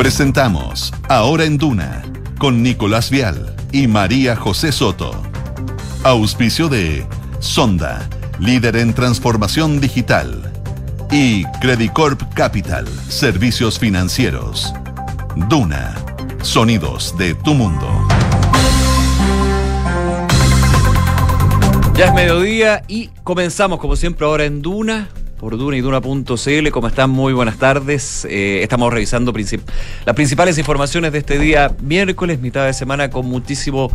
Presentamos Ahora en Duna con Nicolás Vial y María José Soto. Auspicio de Sonda, líder en transformación digital. Y Credicorp Capital, servicios financieros. Duna, sonidos de tu mundo. Ya es mediodía y comenzamos como siempre ahora en Duna por Duna y Duna.cl. ¿Cómo están? Muy buenas tardes. Eh, estamos revisando las principales informaciones de este día, miércoles, mitad de semana, con muchísimo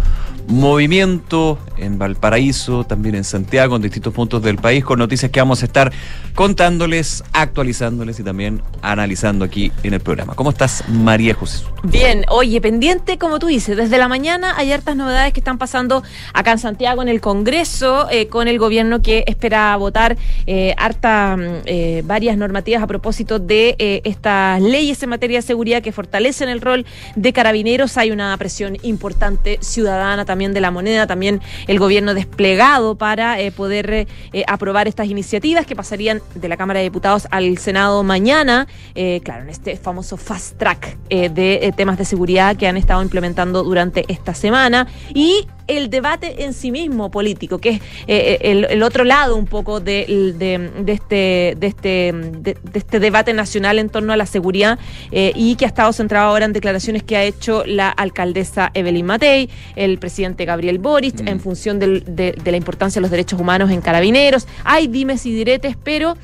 movimiento en Valparaíso, también en Santiago, en distintos puntos del país, con noticias que vamos a estar contándoles, actualizándoles y también analizando aquí en el programa. ¿Cómo estás, María José? Bien, oye, pendiente, como tú dices, desde la mañana hay hartas novedades que están pasando acá en Santiago, en el Congreso, eh, con el gobierno que espera votar eh, harta Mm, eh, varias normativas a propósito de eh, estas leyes en materia de seguridad que fortalecen el rol de carabineros. Hay una presión importante ciudadana también de la moneda, también el gobierno desplegado para eh, poder aprobar estas iniciativas que pasarían de la Cámara de Diputados al Senado mañana, claro, en este famoso fast track de temas de seguridad que han estado implementando durante esta semana. Y el debate en sí mismo político, que es eh, eh, el, otro lado un poco de, este, de, este, de, este debate nacional en torno a la seguridad eh, y que ha estado centrado ahora en declaraciones que ha hecho la alcaldesa Evelyn Matei, el presidente Gabriel Boric, en mm. función de, la importancia de los derechos humanos en carabineros. Hay dimes y diretes, pero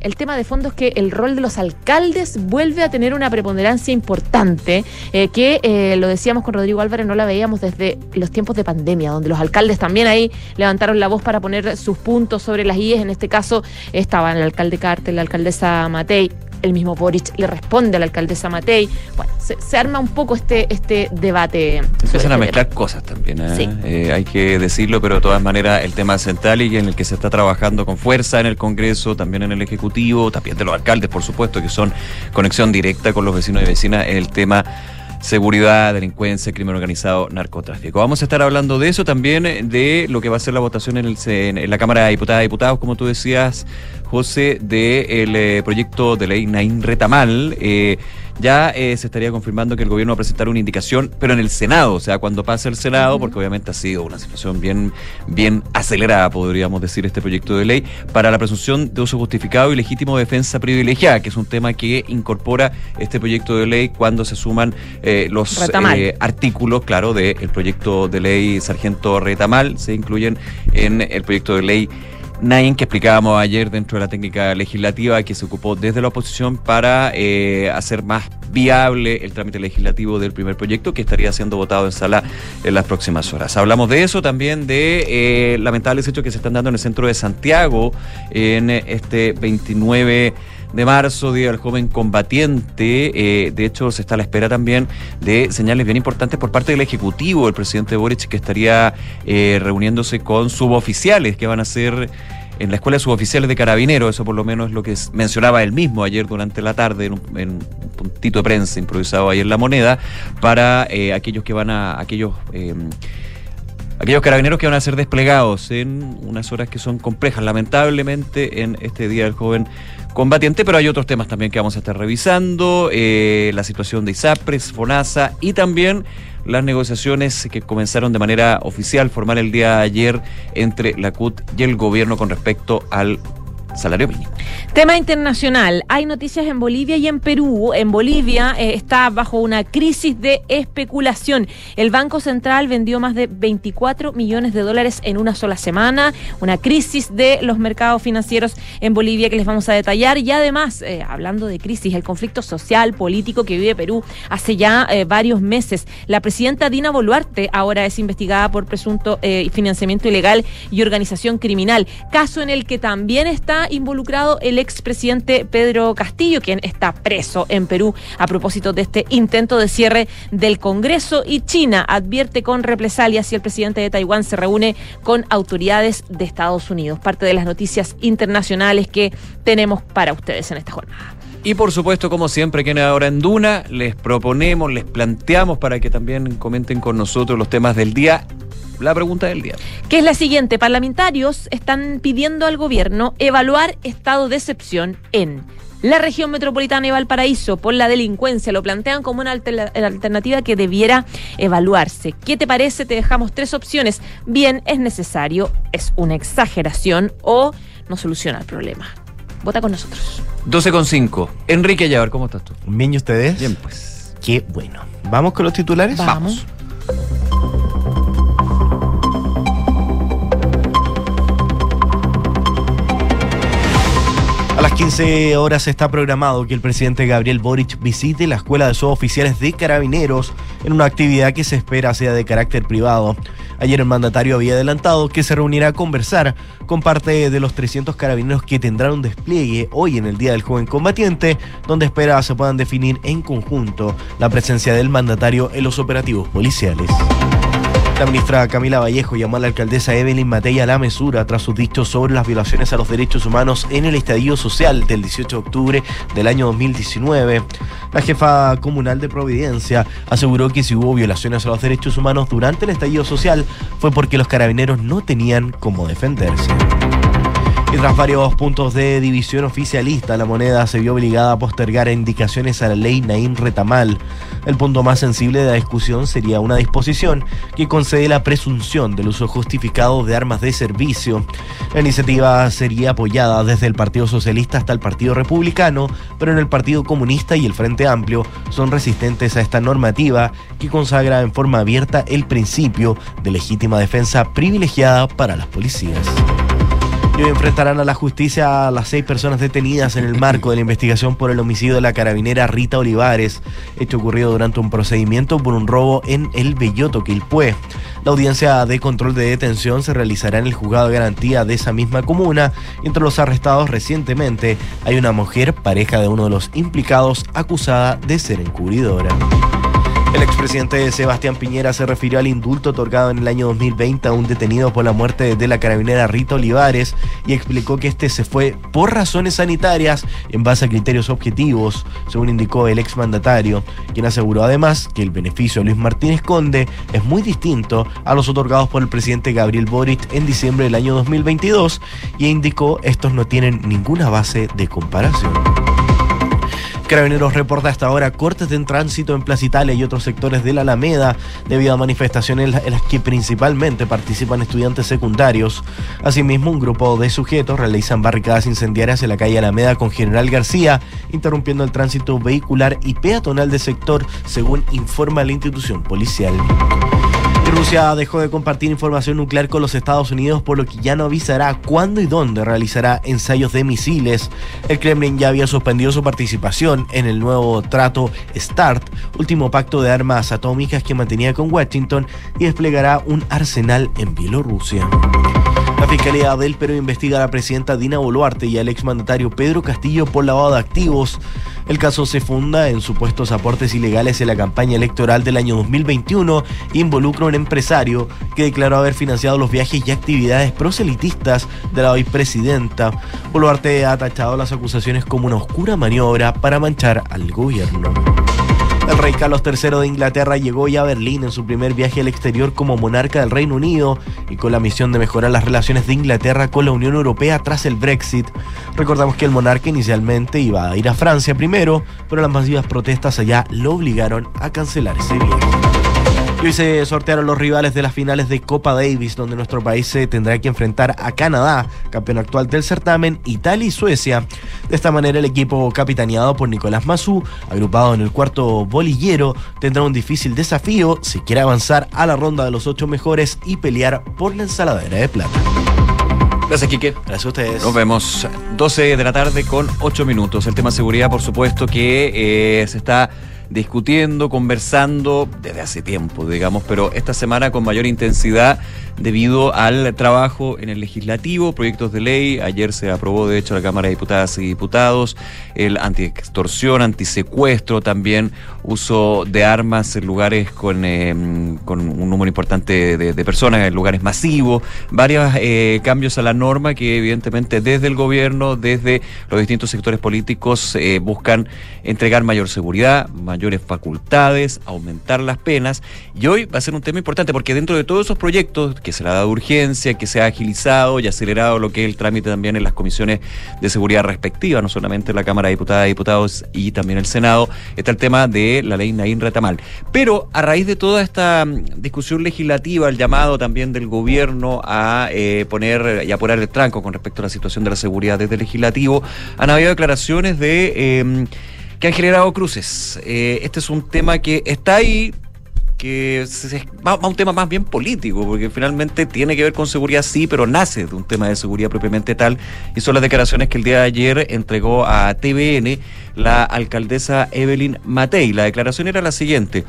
el tema de fondo es que el rol de los alcaldes vuelve a tener una preponderancia importante, eh, que eh, lo decíamos con Rodrigo Álvarez, no la veíamos desde los tiempos de pandemia, donde los alcaldes también ahí levantaron la voz para poner sus puntos sobre las IES. En este caso estaban el alcalde Cartel, la alcaldesa Matei, el mismo Boric le responde a la alcaldesa Matei. Bueno, se, arma un poco este, este debate. Empiezan a este mezclar cosas también, ¿eh? Eh, hay que decirlo, pero de todas maneras el tema central y en el que se está trabajando con fuerza en el Congreso, también en el Ejecutivo, también de los alcaldes, por supuesto, que son conexión directa con los vecinos y vecinas, el tema seguridad, delincuencia, crimen organizado, narcotráfico. Vamos a estar hablando de eso también, de lo que va a ser la votación en, el, en la Cámara de Diputadas y Diputados, como tú decías, José, del eh, proyecto de ley Nain Retamal. Eh, ya eh, se estaría confirmando que el gobierno va a presentar una indicación, pero en el Senado, o sea, cuando pase el Senado, porque obviamente ha sido una situación bien, bien acelerada, podríamos decir, este proyecto de ley, para la presunción de uso justificado y legítimo de defensa privilegiada, que es un tema que incorpora este proyecto de ley cuando se suman los artículos, claro, del proyecto de ley Sargento Retamal, se incluyen en el proyecto de ley Nain, que explicábamos ayer dentro de la técnica legislativa que se ocupó desde la oposición para eh, hacer más viable el trámite legislativo del primer proyecto que estaría siendo votado en sala en las próximas horas. Hablamos de eso, también de eh, lamentables hechos que se están dando en el centro de Santiago en este 29 de marzo, Día del Joven Combatiente. Eh, de hecho, se está a la espera también de señales bien importantes por parte del Ejecutivo, el presidente Boric, que estaría eh, reuniéndose con suboficiales que van a ser en la Escuela de Suboficiales de Carabineros, eso por lo menos es lo que mencionaba él mismo ayer durante la tarde en un, puntito de prensa improvisado ahí en La Moneda, para eh, aquellos que van a, aquellos... aquellos carabineros que van a ser desplegados en unas horas que son complejas, lamentablemente, en este Día del Joven combatiente, pero hay otros temas también que vamos a estar revisando, eh, la situación de ISAPRES, FONASA y también las negociaciones que comenzaron de manera oficial, formal el día de ayer entre la CUT y el gobierno con respecto al salario mínimo. Tema internacional. Hay noticias en Bolivia y en Perú. En Bolivia eh, está bajo una crisis de especulación. El Banco Central vendió más de 24 millones de dólares en una sola semana. Una crisis de los mercados financieros en Bolivia que les vamos a detallar. Y además, eh, hablando de crisis, el conflicto social, político que vive Perú hace ya eh, varios meses. La presidenta Dina Boluarte ahora es investigada por presunto financiamiento ilegal y organización criminal. Caso en el que también está involucrado el expresidente Pedro Castillo, quien está preso en Perú a propósito de este intento de cierre del Congreso. Y China advierte con represalias si el presidente de Taiwán se reúne con autoridades de Estados Unidos. Parte de las noticias internacionales que tenemos para ustedes en esta jornada. Y por supuesto, como siempre, que ahora en Duna, les proponemos, les planteamos para que también comenten con nosotros los temas del día la pregunta del día. Que es la siguiente. Parlamentarios están pidiendo al gobierno evaluar estado de excepción en La región metropolitana y Valparaíso, por la delincuencia, lo plantean como una alternativa que debiera evaluarse. ¿Qué te parece? Te dejamos tres opciones. Bien, es necesario, es una exageración o no soluciona el problema. Vota con nosotros. 12,5. Enrique Yavar, ¿cómo estás tú? Bien, ¿y ustedes? Bien, pues. Qué bueno. ¿Vamos con los titulares? Vamos. 15 horas está programado que el presidente Gabriel Boric visite la Escuela de Suboficiales de Carabineros en una actividad que se espera sea de carácter privado. Ayer el mandatario había adelantado que se reunirá a conversar con parte de los 300 carabineros que tendrán un despliegue hoy en el Día del Joven Combatiente, donde espera se puedan definir en conjunto la presencia del mandatario en los operativos policiales. La ministra Camila Vallejo llamó a la alcaldesa Evelyn Matei a la mesura tras sus dichos sobre las violaciones a los derechos humanos en el estadio social del 18 de octubre del año 2019. La jefa comunal de Providencia aseguró que si hubo violaciones a los derechos humanos durante el estallido social fue porque los carabineros no tenían cómo defenderse. Y tras varios puntos de división oficialista, la moneda se vio obligada a postergar indicaciones a la ley Naín Retamal. El punto más sensible de la discusión sería una disposición que concede la presunción del uso justificado de armas de servicio. La iniciativa sería apoyada desde el Partido Socialista hasta el Partido Republicano, pero en el Partido Comunista y el Frente Amplio son resistentes a esta normativa que consagra en forma abierta el principio de legítima defensa privilegiada para las policías. Y hoy enfrentarán a la justicia a las seis personas detenidas en el marco de la investigación por el homicidio de la carabinera Rita Olivares, hecho ocurrido durante un procedimiento por un robo en el Belloto Quilpué. La audiencia de control de detención se realizará en el juzgado de garantía de esa misma comuna. Entre los arrestados recientemente hay una mujer, pareja de uno de los implicados, acusada de ser encubridora. El expresidente Sebastián Piñera se refirió al indulto otorgado en el año 2020 a un detenido por la muerte de la carabinera Rita Olivares y explicó que este se fue por razones sanitarias en base a criterios objetivos, según indicó el exmandatario, quien aseguró además que el beneficio a Luis Martínez Conde es muy distinto a los otorgados por el presidente Gabriel Boric en diciembre del año 2022 y indicó estos no tienen ninguna base de comparación. Carabineros reporta hasta ahora cortes en tránsito en Plaza Italia y otros sectores de la Alameda debido a manifestaciones en las que principalmente participan estudiantes secundarios. Asimismo, un grupo de sujetos realizan barricadas incendiarias en la calle Alameda con General García, interrumpiendo el tránsito vehicular y peatonal del sector, según informa la institución policial. Rusia dejó de compartir información nuclear con los Estados Unidos, por lo que ya no avisará cuándo y dónde realizará ensayos de misiles. El Kremlin ya había suspendido su participación en el nuevo trato START, último pacto de armas atómicas que mantenía con Washington, y desplegará un arsenal en Bielorrusia. Fiscalía del Perú investiga a la presidenta Dina Boluarte y al exmandatario Pedro Castillo por lavado de activos. El caso se funda en supuestos aportes ilegales en la campaña electoral del año 2021 e involucra a un empresario que declaró haber financiado los viajes y actividades proselitistas de la hoy presidenta. Boluarte ha tachado las acusaciones como una oscura maniobra para manchar al gobierno. El rey Carlos III de Inglaterra llegó ya a Berlín en su primer viaje al exterior como monarca del Reino Unido y con la misión de mejorar las relaciones de Inglaterra con la Unión Europea tras el Brexit. Recordamos que el monarca inicialmente iba a ir a Francia primero, pero las masivas protestas allá lo obligaron a cancelar ese viaje. Y hoy se sortearon los rivales de las finales de Copa Davis, donde nuestro país se tendrá que enfrentar a Canadá, campeón actual del certamen, Italia y Suecia. De esta manera, el equipo capitaneado por Nicolás Mazú, agrupado en el cuarto bolillero, tendrá un difícil desafío si quiere avanzar a la ronda de los ocho mejores y pelear por la ensaladera de plata. Gracias, Quique. Gracias a ustedes. Nos vemos 12 de la tarde con 8 minutos. El tema seguridad, por supuesto, que eh, se está discutiendo, conversando desde hace tiempo, digamos, pero esta semana con mayor intensidad debido al trabajo en el legislativo, proyectos de ley. Ayer se aprobó, de hecho, la Cámara de Diputadas y Diputados, el anti-extorsión, antisecuestro también uso de armas en lugares con, eh, con un número importante de, personas, en lugares masivos, varios eh, cambios a la norma que evidentemente desde el gobierno, desde los distintos sectores políticos eh, buscan entregar mayor seguridad, mayores facultades, aumentar las penas. Y hoy va a ser un tema importante porque dentro de todos esos proyectos que se le ha dado urgencia, que se ha agilizado y acelerado lo que es el trámite también en las comisiones de seguridad respectivas, no solamente la Cámara de Diputadas y Diputados y también el Senado, está el tema de la ley Naín Retamal. Pero a raíz de toda esta mm, discusión legislativa, el llamado también del gobierno a eh, poner y apurar el tranco con respecto a la situación de la seguridad desde el legislativo, han habido declaraciones de em, que han generado cruces. Eh, este es un tema que está ahí, que va, a un tema más bien político, porque finalmente tiene que ver con seguridad, sí, pero nace de un tema de seguridad propiamente tal, y son las declaraciones que el día de ayer entregó a TVN la alcaldesa Evelyn Matei. La declaración era la siguiente.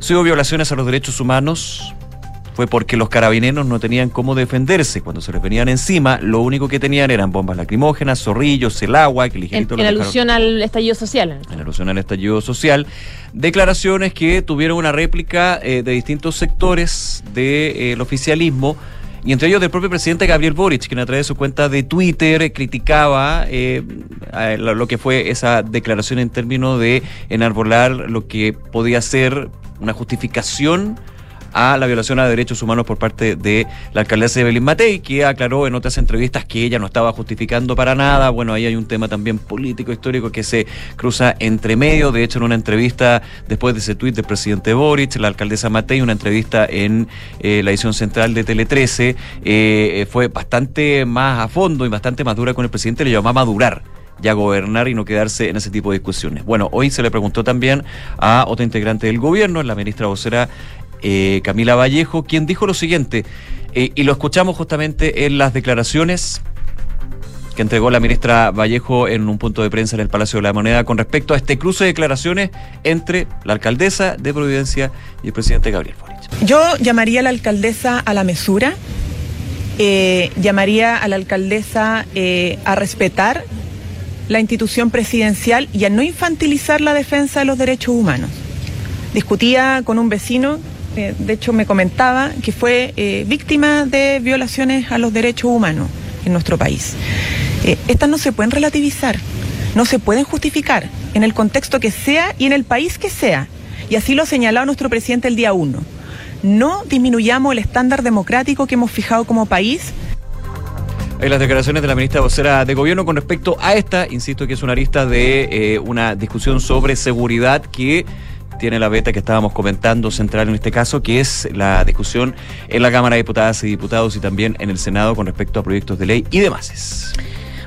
Si hubo violaciones a los derechos humanos, fue porque los carabineros no tenían cómo defenderse. Cuando se les venían encima, lo único que tenían eran bombas lacrimógenas, zorrillos, el agua, que ligerito En, en alusión al estallido social. En alusión al estallido social. Declaraciones que tuvieron una réplica eh, de distintos sectores del eh, oficialismo y entre ellos del propio presidente Gabriel Boric, quien a través de su cuenta de Twitter criticaba eh, lo que fue esa declaración en términos de enarbolar lo que podía ser una justificación a la violación a derechos humanos por parte de la alcaldesa Evelyn Matei, que aclaró en otras entrevistas que ella no estaba justificando para nada. Bueno, ahí hay un tema también político, histórico que se cruza entre medio. De hecho, en una entrevista después de ese tuit del presidente Boric, la alcaldesa Matei, una entrevista en eh, la edición central de Tele 13, eh, fue bastante más a fondo y bastante más dura con el presidente, le llamó a madurar ya gobernar y no quedarse en ese tipo de discusiones. Bueno, hoy se le preguntó también a otra integrante del gobierno, la ministra vocera eh, Camila Vallejo, quien dijo lo siguiente, eh, y lo escuchamos justamente en las declaraciones que entregó la ministra Vallejo en un punto de prensa en el Palacio de la Moneda con respecto a este cruce de declaraciones entre la alcaldesa de Providencia y el presidente Gabriel Boric. Yo llamaría a la alcaldesa a la mesura, eh, llamaría a la alcaldesa a respetar la institución presidencial y a no infantilizar la defensa de los derechos humanos. Discutía con un vecino eh, de hecho me comentaba que fue eh, víctima de violaciones a los derechos humanos en nuestro país. Eh, estas no se pueden relativizar, no se pueden justificar en el contexto que sea y en el país que sea. Y así lo ha señalado nuestro presidente el día uno. No disminuyamos el estándar democrático que hemos fijado como país en las declaraciones de la ministra vocera de gobierno con respecto a esta, insisto que es una arista de una discusión sobre seguridad que tiene la beta que estábamos comentando central en este caso, que es la discusión en la Cámara de Diputadas y Diputados y también en el Senado con respecto a proyectos de ley y demás.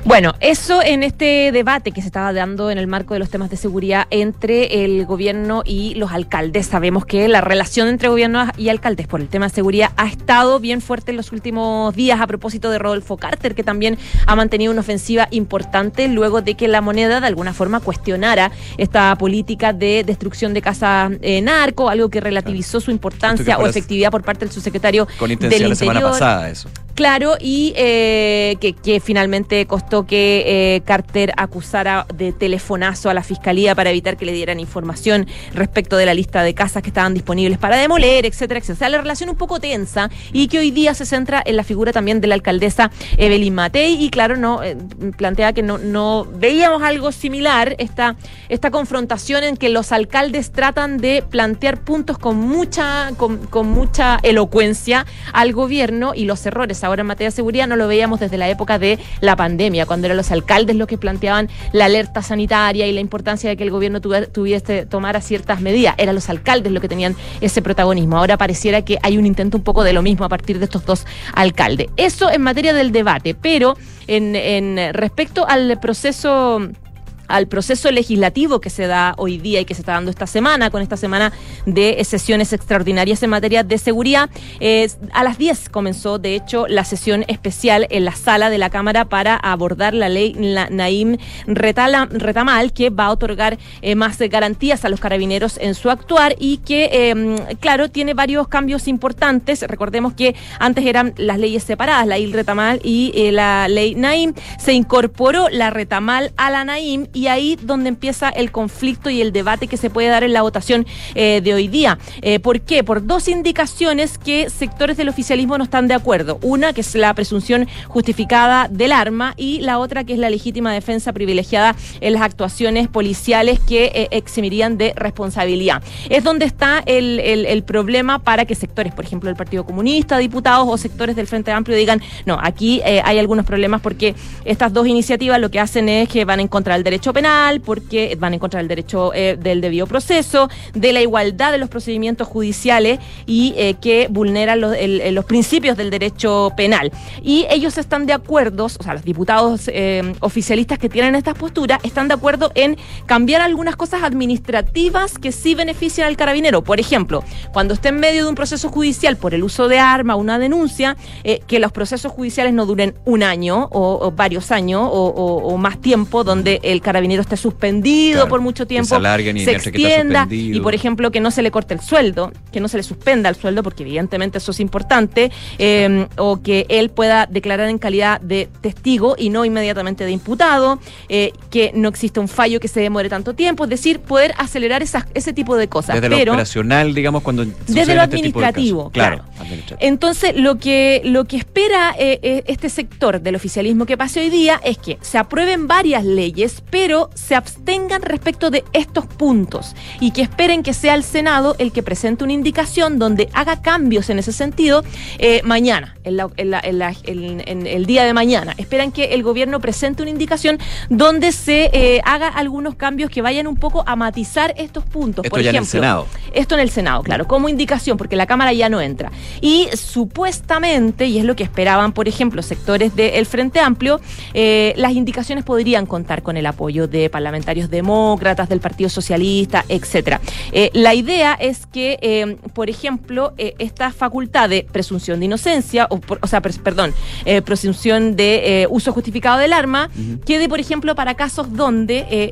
Bueno, eso en este debate que se estaba dando en el marco de los temas de seguridad entre el gobierno y los alcaldes. Sabemos que la relación entre gobierno y alcaldes por el tema de seguridad ha estado bien fuerte en los últimos días a propósito de Rodolfo Carter, que también ha mantenido una ofensiva importante luego de que la moneda de alguna forma cuestionara esta política de destrucción de casas eh, narco, algo que relativizó su importancia o efectividad por parte del subsecretario con intención del la semana pasada eso. Claro, y eh, que, finalmente costó que eh, Carter acusara de telefonazo a la fiscalía para evitar que le dieran información respecto de la lista de casas que estaban disponibles para demoler, etcétera, etcétera. O sea, la relación un poco tensa y que hoy día se centra en la figura también de la alcaldesa Evelyn Matei. Y claro, no eh, plantea que no, veíamos algo similar, esta, esta confrontación en que los alcaldes tratan de plantear puntos con mucha, con mucha elocuencia al gobierno y los errores ahora en materia de seguridad no lo veíamos desde la época de la pandemia, cuando eran los alcaldes los que planteaban la alerta sanitaria y la importancia de que el gobierno tuviese tomara ciertas medidas. Eran los alcaldes los que tenían ese protagonismo. Ahora pareciera que hay un intento un poco de lo mismo a partir de estos dos alcaldes. Eso en materia del debate, pero en, en respecto al proceso al proceso legislativo que se da hoy día y que se está dando esta semana, con esta semana de sesiones extraordinarias en materia de seguridad. a las 10 comenzó, de hecho, la sesión especial en la sala de la Cámara para abordar la ley Naim Retamal, que va a otorgar eh, más garantías a los carabineros en su actuar y que, em, claro, tiene varios cambios importantes. Recordemos que antes eran las leyes separadas, la ley Retamal y eh, la ley Naim. Se incorporó la Retamal a la Naim y ahí donde empieza el conflicto y el debate que se puede dar en la votación eh, de hoy día. Eh, ¿Por qué? Por dos indicaciones que sectores del oficialismo no están de acuerdo. Una, que es la presunción justificada del arma, y la otra, que es la legítima defensa privilegiada en las actuaciones policiales que eh, eximirían de responsabilidad. Es donde está el, el problema para que sectores, por ejemplo, del Partido Comunista, diputados o sectores del Frente Amplio digan, no, aquí hay algunos problemas porque estas dos iniciativas lo que hacen es que van en contra del derecho penal, porque van en contra del derecho eh, del debido proceso, de la igualdad de los procedimientos judiciales y eh, que vulneran los, los, principios del derecho penal. Y ellos están de acuerdo, o sea, los diputados eh, oficialistas que tienen estas posturas están de acuerdo en cambiar algunas cosas administrativas que sí benefician al carabinero. Por ejemplo, cuando esté en medio de un proceso judicial por el uso de arma, una denuncia, que los procesos judiciales no duren un año o, varios años o, más tiempo, donde el carabinero esté suspendido por mucho tiempo, se, extienda y, por ejemplo, que no se le corte el sueldo, que no se le suspenda el sueldo, porque evidentemente eso es importante, em, o que él pueda declarar en calidad de testigo y no inmediatamente de imputado, eh, que no exista un fallo que se demore tanto tiempo, es decir, poder acelerar esas, ese tipo de cosas. Desde Pero, lo operacional, digamos, cuando desde lo este administrativo, claro. Entonces, lo que lo que espera eh, eh, este sector del oficialismo que pase hoy día es que se aprueben varias leyes, pero se abstengan respecto de estos puntos y que esperen que sea el Senado el que presente una indicación donde haga cambios en ese sentido eh, mañana, en, el día de mañana. Esperan que el gobierno presente una indicación donde se eh, haga algunos cambios que vayan un poco a matizar estos puntos. Esto ya en el Senado. Esto en el Senado, claro, como indicación, porque la Cámara ya no entra. Y supuestamente, y es lo que esperaban, por ejemplo, sectores del Frente Amplio, eh, las indicaciones podrían contar con el apoyo de parlamentarios demócratas, del Partido Socialista, etcétera. Eh, la idea es que, eh, por ejemplo, esta facultad de presunción de inocencia, o, o sea, perdón, presunción de uso justificado del arma, quede, por ejemplo, para casos donde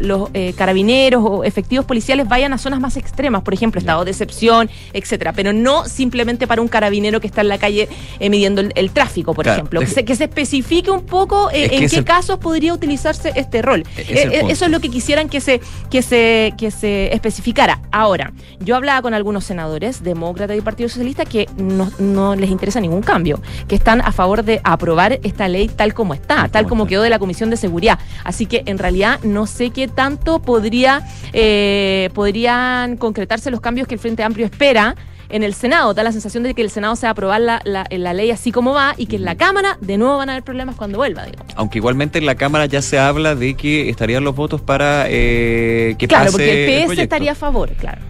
los carabineros o efectivos policiales vayan a zonas más extremas, por ejemplo, estado de excepción, etcétera, pero no simplemente para un carabinero que está en la calle midiendo el, tráfico, por ejemplo. Que se, que se especifique un poco en qué casos podría utilizarse este rol. E-, eh, eso es lo que quisieran que se, que se, que se especificara. Ahora, yo hablaba con algunos senadores, demócratas y Partido Socialista, que no, no les interesa ningún cambio, que están a favor de aprobar esta ley tal como está, tal como quedó de la Comisión de Seguridad. Así que en realidad no sé qué tanto podría, eh, podrían concretarse los cambios que el Frente Amplio espera en el Senado. Da la sensación de que el Senado se va a aprobar la, la, ley así como va y que en la Cámara de nuevo van a haber problemas cuando vuelva. Aunque igualmente en la Cámara ya se habla de que estarían los votos para eh, que claro, pase. Claro, porque el PS estaría a favor, claro.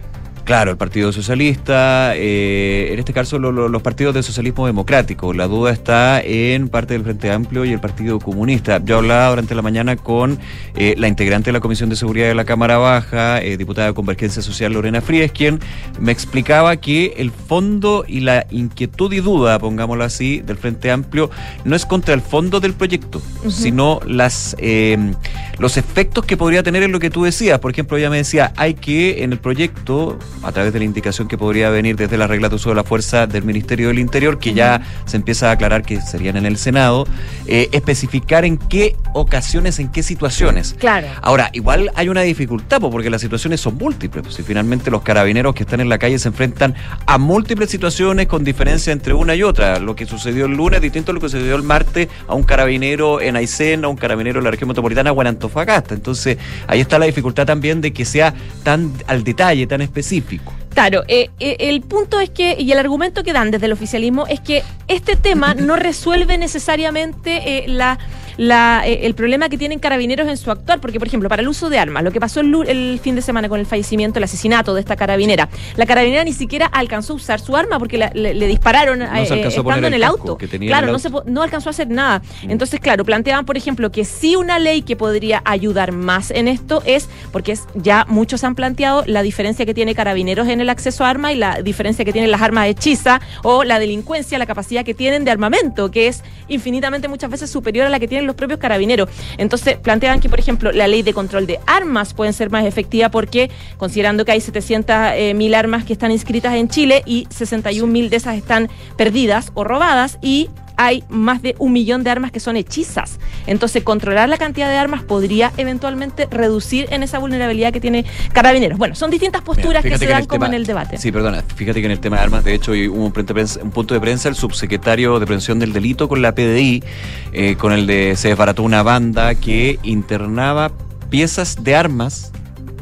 Claro, el Partido Socialista, eh, en este caso los partidos del socialismo democrático. La duda está en parte del Frente Amplio y el Partido Comunista. Yo hablaba durante la mañana con eh, la integrante de la Comisión de Seguridad de la Cámara Baja, eh, diputada de Convergencia Social Lorena Fríes, quien me explicaba que el fondo y la inquietud y duda, pongámoslo así, del Frente Amplio no es contra el fondo del proyecto, sino las los efectos que podría tener en lo que tú decías. Por ejemplo, ella me decía, hay que en el proyecto a través de la indicación que podría venir desde la regla de uso de la fuerza del Ministerio del Interior, que ya se empieza a aclarar que serían en el Senado, eh, especificar en qué ocasiones, en qué situaciones. Claro. Ahora, igual hay una dificultad, porque las situaciones son múltiples. Pues, si finalmente los carabineros que están en la calle se enfrentan a múltiples situaciones con diferencia entre una y otra. Lo que sucedió el lunes, distinto a lo que sucedió el martes, a un carabinero en Aysén, a un carabinero en la región metropolitana o en Antofagasta. Entonces, ahí está la dificultad también de que sea tan al detalle, tan específico pico. Claro, eh, eh, el punto es que, y el argumento que dan desde el oficialismo es que este tema no resuelve necesariamente eh, la la, eh, el problema que tienen carabineros en su actuar, porque por ejemplo, para el uso de armas, lo que pasó el, fin de semana con el fallecimiento, el asesinato de esta carabinera, la carabinera ni siquiera alcanzó a usar su arma porque le, dispararon eh, estando en el auto. claro, No, se, no alcanzó a hacer nada. Mm. Entonces, claro, planteaban, por ejemplo, que sí una ley que podría ayudar más en esto es, porque es, ya muchos han planteado la diferencia que tiene carabineros en el acceso a armas y la diferencia que tienen las armas hechiza o la delincuencia, la capacidad que tienen de armamento, que es infinitamente muchas veces superior a la que tienen los propios carabineros. Entonces, planteaban que, por ejemplo, la ley de control de armas puede ser más efectiva porque, considerando que hay 700 eh, mil armas que están inscritas en Chile y 61 mil de esas están perdidas o robadas y hay más de un millón de armas que son hechizas. Entonces, controlar la cantidad de armas podría eventualmente reducir en esa vulnerabilidad que tiene Carabineros. Bueno, son distintas posturas que se dan como en el debate. Sí, perdona, fíjate que en el tema de armas, de hecho, hubo un, punto de prensa, el subsecretario de Prevención del Delito con la PDI, eh, con el de se desbarató una banda que internaba piezas de armas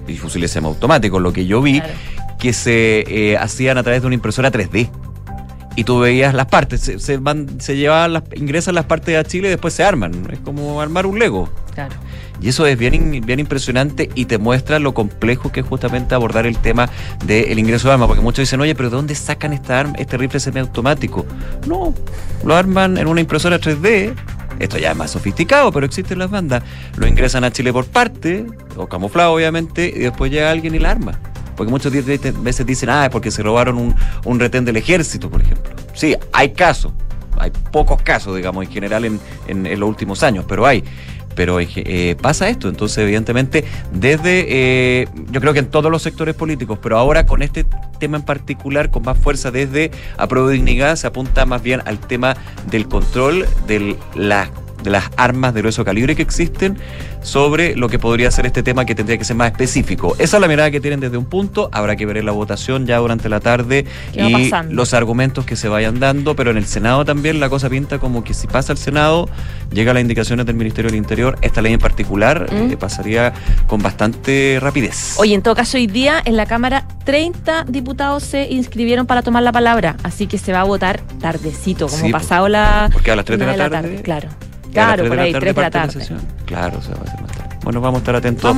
y fusiles semiautomáticos, lo que yo vi, que se eh, hacían a través de una impresora 3D y tú veías las partes, se, se, van, se llevaban las, ingresan las partes a Chile y después se arman. Es como armar un Lego. Claro. Y eso es bien, bien impresionante y te muestra lo complejo que es justamente abordar el tema del ingreso de armas, porque muchos dicen, oye, pero ¿de dónde sacan esta arma, este rifle semiautomático? No, lo arman en una impresora 3D, esto ya es más sofisticado, pero existen las bandas, lo ingresan a Chile por parte, o camuflado obviamente, y después llega alguien y la arma. Porque muchas veces dicen, ah, es porque se robaron un, un retén del ejército, por ejemplo. Sí, hay casos, hay pocos casos, digamos, en general en, en, los últimos años, pero hay pero eh, pasa esto. Entonces, evidentemente, desde, eh, yo creo que en todos los sectores políticos, pero ahora con este tema en particular, con más fuerza desde Apruebo Dignidad, se apunta más bien al tema del control de la de las armas de grueso calibre que existen sobre lo que podría ser este tema que tendría que ser más específico. Esa es la mirada que tienen desde un punto, habrá que ver en la votación ya durante la tarde y los argumentos que se vayan dando, pero en el Senado también la cosa pinta como que si pasa al Senado, llega las indicaciones del Ministerio del Interior, esta ley en particular ¿Mm? eh, pasaría con bastante rapidez. Oye, en todo caso, hoy día en la Cámara 30 diputados se inscribieron para tomar la palabra, así que se va a votar tardecito, como pasado la... Porque a las 3 de la tarde. claro. Claro, por ahí, 3 de la tarde. Claro, o sea, va a ser más tarde. Bueno, vamos a estar atentos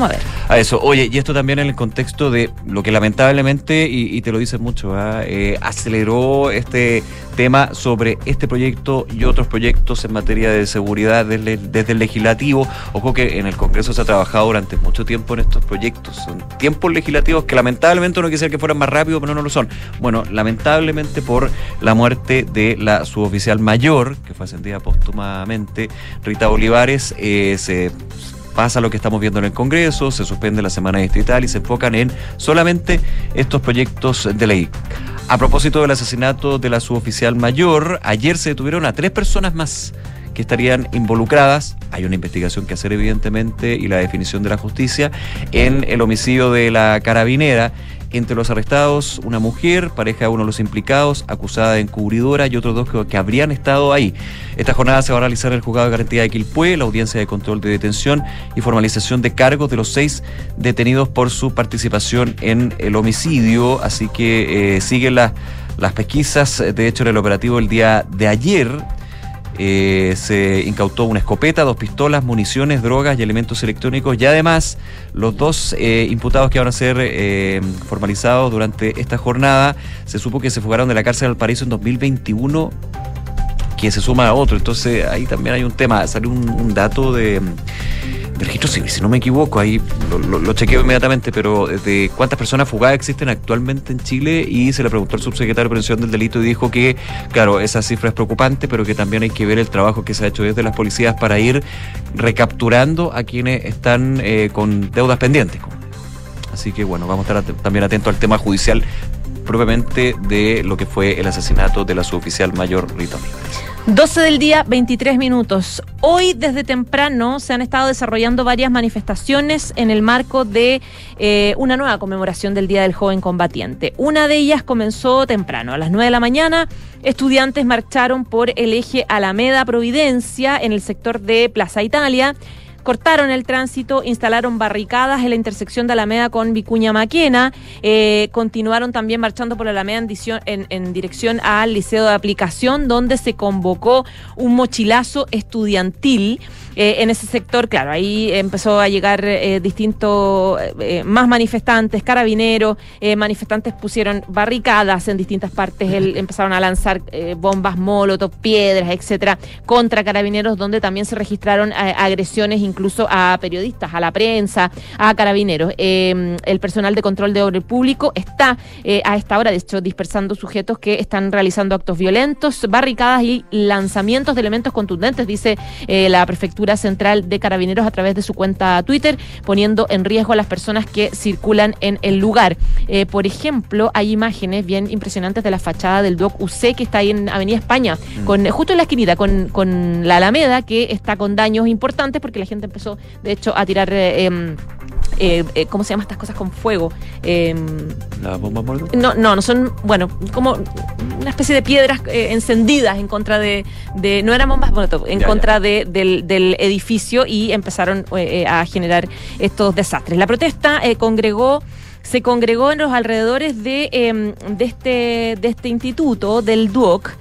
a, eso. Oye, y esto también en el contexto de lo que lamentablemente, y, te lo dices mucho, ¿ah? eh, aceleró este tema sobre este proyecto y otros proyectos en materia de seguridad desde, desde, el legislativo. Ojo que en el Congreso se ha trabajado durante mucho tiempo en estos proyectos. Son tiempos legislativos que lamentablemente uno quisiera que fueran más rápidos, pero no lo son. Bueno, lamentablemente por la muerte de la suboficial mayor, que fue ascendida póstumamente, Rita Olivares, eh, se pasa lo que estamos viendo en el Congreso, se suspende la semana distrital y se enfocan en solamente estos proyectos de ley. A propósito del asesinato de la suboficial mayor, ayer se detuvieron a tres personas más que estarían involucradas, hay una investigación que hacer evidentemente y la definición de la justicia, en el homicidio de la carabinera entre los arrestados, una mujer, pareja de uno de los implicados, acusada de encubridora y otros dos que, habrían estado ahí. Esta jornada se va a realizar el juzgado de garantía de Quilpué, la audiencia de control de detención y formalización de cargos de los seis detenidos por su participación en el homicidio. Así que eh, siguen las las pesquisas. De hecho, en el operativo el día de ayer eh, se incautó una escopeta, dos pistolas, municiones, drogas y elementos electrónicos y además los dos eh, imputados que van a ser eh, formalizados durante esta jornada se supo que se fugaron de la cárcel al Paraíso en 2021 que se suma a otro. Entonces ahí también hay un tema, salió un dato de registro civil, si no me equivoco, ahí lo, chequeo inmediatamente, pero de cuántas personas fugadas existen actualmente en Chile y se le preguntó al subsecretario de Prevención del Delito y dijo que, claro, esa cifra es preocupante, pero que también hay que ver el trabajo que se ha hecho desde las policías para ir recapturando a quienes están eh, con deudas pendientes. Así que bueno, vamos a estar también atentos al tema judicial propiamente de lo que fue el asesinato de la suboficial mayor Rita 12 del día, 23 minutos. Hoy desde temprano se han estado desarrollando varias manifestaciones en el marco de eh, una nueva conmemoración del Día del Joven Combatiente. Una de ellas comenzó temprano, a las 9 de la mañana. Estudiantes marcharon por el eje Alameda Providencia en el sector de Plaza Italia cortaron el tránsito, instalaron barricadas en la intersección de Alameda con Vicuña Maquena, eh, continuaron también marchando por Alameda en, en, dirección al Liceo de Aplicación, donde se convocó un mochilazo estudiantil. Eh, en ese sector, claro, ahí empezó a llegar eh, distintos, más manifestantes, carabineros, manifestantes pusieron barricadas en distintas partes, empezaron a lanzar bombas molotov, piedras, etcétera, contra carabineros, donde también se registraron agresiones incluso a periodistas, a la prensa, a carabineros. Eh, el personal de control de orden público está eh, a esta hora, de hecho, dispersando sujetos que están realizando actos violentos, barricadas y lanzamientos de elementos contundentes, dice la Prefectura Central de Carabineros a través de su cuenta Twitter, poniendo en riesgo a las personas que circulan en el lugar. por ejemplo, hay imágenes bien impresionantes de la fachada del DOC UC que está ahí en Avenida España, mm. con justo en la esquinita, con, con la Alameda, que está con daños importantes porque la gente empezó, de hecho, a tirar... Eh, em, eh, eh, ¿cómo se llaman estas cosas con fuego? Eh, ¿La bomba No, no, no son, bueno, como una especie de piedras encendidas en contra de, de, no eran bombas en contra De, del, del, edificio y empezaron a generar estos desastres. La protesta congregó se congregó en los alrededores de, em, de, este, de este instituto, del DUOC.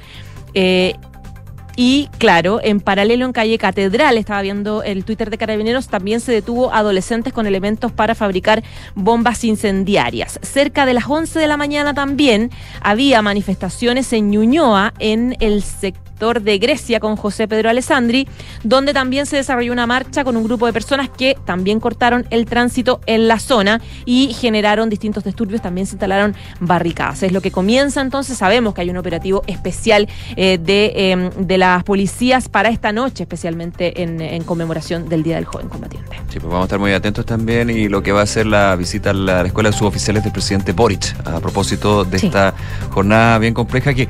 Y claro, en paralelo en calle Catedral, estaba viendo el Twitter de Carabineros, también se detuvo adolescentes con elementos para fabricar bombas incendiarias. Cerca de las 11 de la mañana también había manifestaciones en Ñuñoa, en el sector de Grecia con José Pedro Alessandri, donde también se desarrolló una marcha con un grupo de personas que también cortaron el tránsito en la zona y generaron distintos disturbios, también se instalaron barricadas. Es lo que comienza entonces, sabemos que hay un operativo especial eh, de, em, de, las policías para esta noche, especialmente en, conmemoración del Día del Joven Combatiente. Sí, pues vamos a estar muy atentos también y lo que va a ser la visita a la Escuela de Suboficiales del presidente Boric a propósito de esta jornada bien compleja que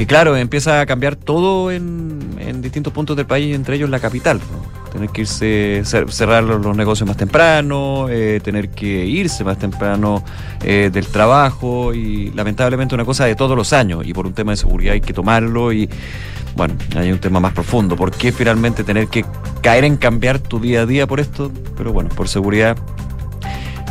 que claro, empieza a cambiar todo en, distintos puntos del país, entre ellos la capital. Tener que irse, cerrar los negocios más temprano, eh, tener que irse más temprano eh, del trabajo y lamentablemente una cosa de todos los años y por un tema de seguridad hay que tomarlo y bueno, hay un tema más profundo. ¿Por qué finalmente tener que caer en cambiar tu día a día por esto? Pero bueno, por seguridad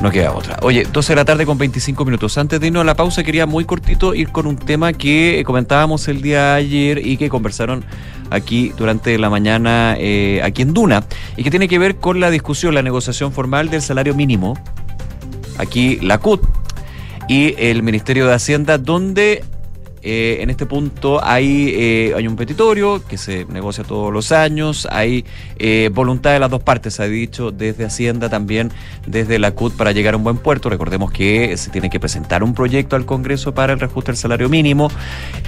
no queda otra. Oye, 12 de la tarde con 25 minutos. Antes de irnos a la pausa, quería muy cortito ir con un tema que comentábamos el día ayer y que conversaron aquí durante la mañana eh, aquí en Duna y que tiene que ver con la discusión, la negociación formal del salario mínimo. Aquí la CUT y el Ministerio de Hacienda, donde eh, en este punto hay, eh, hay un petitorio que se negocia todos los años, hay eh, voluntad de las dos partes, se ha dicho desde Hacienda, también desde la CUT para llegar a un buen puerto. Recordemos que se tiene que presentar un proyecto al Congreso para el reajuste del salario mínimo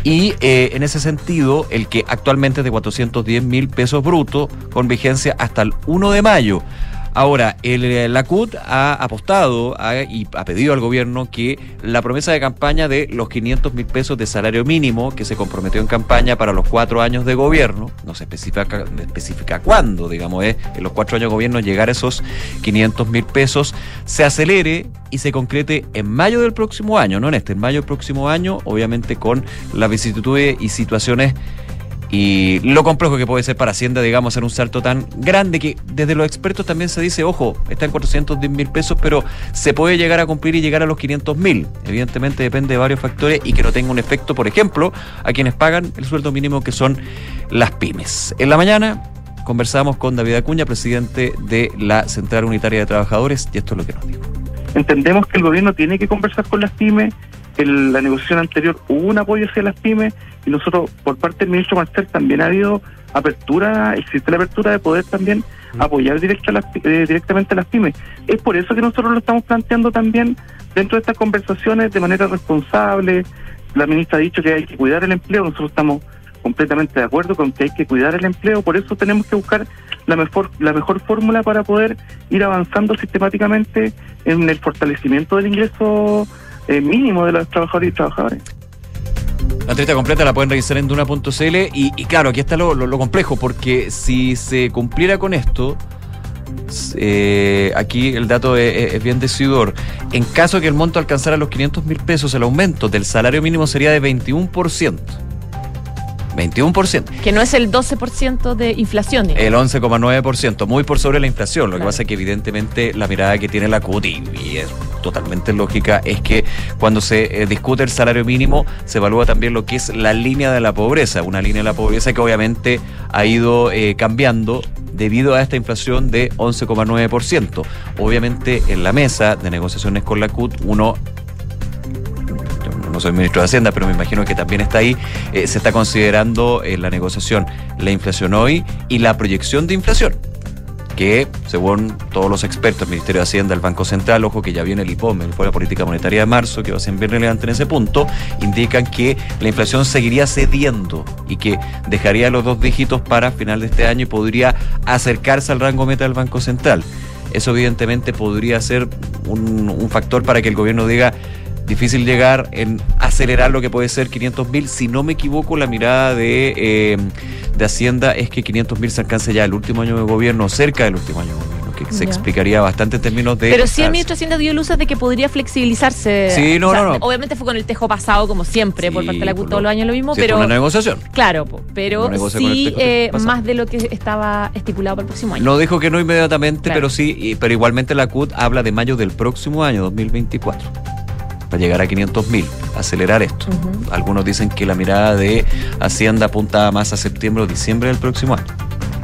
y en ese sentido, el que actualmente es de 410 mil pesos brutos con vigencia hasta el 1 de mayo. Ahora, el, eh, la CUT ha apostado y ha pedido al gobierno que la promesa de campaña de los 500 mil pesos de salario mínimo que se comprometió en campaña para los cuatro años de gobierno, no se especifica, especifica cuándo, digamos, es en los cuatro años de gobierno llegar a esos 500 mil pesos, se acelere y se concrete en mayo del próximo año, no en este, en mayo del próximo año, obviamente con las vicisitudes y situaciones y lo complejo que puede ser para Hacienda, digamos, hacer un salto tan grande que desde los expertos también se dice, ojo, está en 410 mil pesos, pero se puede llegar a cumplir y llegar a los 500 mil. Evidentemente depende de varios factores y que no tenga un efecto, por ejemplo, a quienes pagan el sueldo mínimo que son las pymes. En la mañana conversamos con David Acuña, presidente de la Central Unitaria de Trabajadores, y esto es lo que nos dijo. Entendemos que el gobierno tiene que conversar con las pymes en la negociación anterior hubo un apoyo hacia las pymes y nosotros, por parte del ministro Marcel, también ha habido apertura, existe la apertura de poder también mm. apoyar directa eh, directamente a las pymes. Es por eso que nosotros lo estamos planteando también dentro de estas conversaciones de manera responsable. La ministra ha dicho que hay que cuidar el empleo, nosotros estamos completamente de acuerdo con que hay que cuidar el empleo, por eso tenemos que buscar la mejor la mejor fórmula para poder ir avanzando sistemáticamente en el fortalecimiento del ingreso eh, mínimo de los trabajadores y trabajadores. La entrevista completa la pueden revisar en duna.cl y, y, claro, aquí está lo, complejo, porque si se cumpliera con esto, eh, aquí el dato es, bien decidor. En caso de que el monto alcanzara los 500 mil pesos, el aumento del salario mínimo sería de 21%. 21%. Que no es el 12% de inflación. El 11,9%, muy por sobre la inflación. Lo que pasa es que evidentemente la mirada que tiene la CUT y, es totalmente lógica es que cuando se eh, discute el salario mínimo se evalúa también lo que es la línea de la pobreza, una línea de la pobreza que obviamente ha ido eh, cambiando debido a esta inflación de 11,9%. Obviamente en la mesa de negociaciones con la CUT uno no soy ministro de Hacienda, pero me imagino que también está ahí, eh, se está considerando en la negociación la inflación hoy y la proyección de inflación. Que según todos los expertos, el Ministerio de Hacienda, el Banco Central, ojo que ya viene el IPOM, el la Política Monetaria de marzo, que va a ser bien relevante en ese punto, indican que la inflación seguiría cediendo y que dejaría los dos dígitos para final de este año y podría acercarse al rango meta del Banco Central. Eso evidentemente podría ser un factor para que el gobierno diga difícil llegar en acelerar lo que puede ser 500 mil. Si no me equivoco, la mirada de, eh, de Hacienda es que 500 mil se alcance ya el último año de gobierno, cerca del último año de gobierno que se explicaría bastante en términos de. Pero sí el ministro Hacienda dio luces de que podría flexibilizarse. Sí, no, no, no. Obviamente fue con el tejo pasado, como siempre, por parte de la CUT todos los años lo mismo, pero. una negociación. Claro, pero sí eh, más de lo que estaba estipulado para el próximo año. No dijo que no inmediatamente, pero sí, pero igualmente la CUT habla de mayo del próximo año, 2024 para llegar a 500 mil, acelerar esto. Algunos dicen que la mirada de Hacienda apunta más a septiembre o diciembre del próximo año.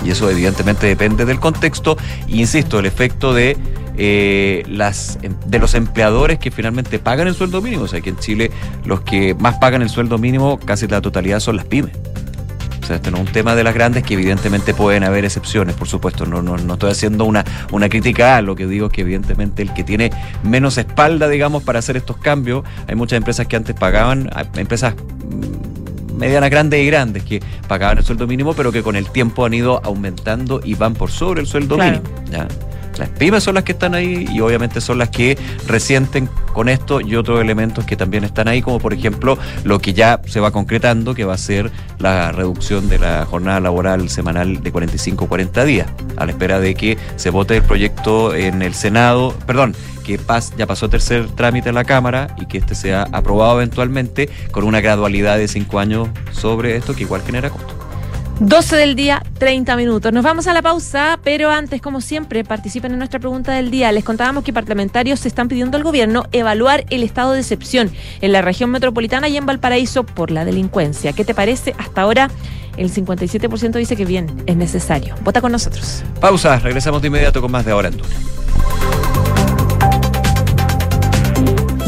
Y eso evidentemente depende del contexto. Insisto, el efecto de eh, las em, de los empleadores que finalmente pagan el sueldo mínimo. O sea, que en Chile los que más pagan el sueldo mínimo, casi la totalidad son las pymes. O sea, este no es un tema de las grandes que evidentemente pueden haber excepciones, por supuesto. No, no, no estoy haciendo una, una crítica, lo que digo es que evidentemente el que tiene menos espalda, digamos, para hacer estos cambios, hay muchas empresas que antes pagaban, empresas mm, medianas grandes y grandes que pagaban el sueldo mínimo, pero que con el tiempo han ido aumentando y van por sobre el sueldo mínimo. ¿ya? Las pymes son las que están ahí y obviamente son las que resienten con esto y otros elementos que también están ahí, como por ejemplo lo que ya se va concretando, que va a ser la reducción de la jornada laboral semanal de 45 40 días, a la espera de que se vote el proyecto en el Senado, perdón, que ya pasó tercer trámite en la Cámara y que este sea aprobado eventualmente con una gradualidad de cinco años sobre esto que igual genera costo. 12 del día, 30 minutos. Nos vamos a la pausa, pero antes, como siempre, participen en nuestra pregunta del día. Les contábamos que parlamentarios se están pidiendo al gobierno evaluar el estado de excepción en la región metropolitana y en Valparaíso por la delincuencia. ¿Qué te parece? Hasta ahora el 57% dice que bien, es necesario. Vota con nosotros. Pausa, regresamos de inmediato con más de Ahora en Duna.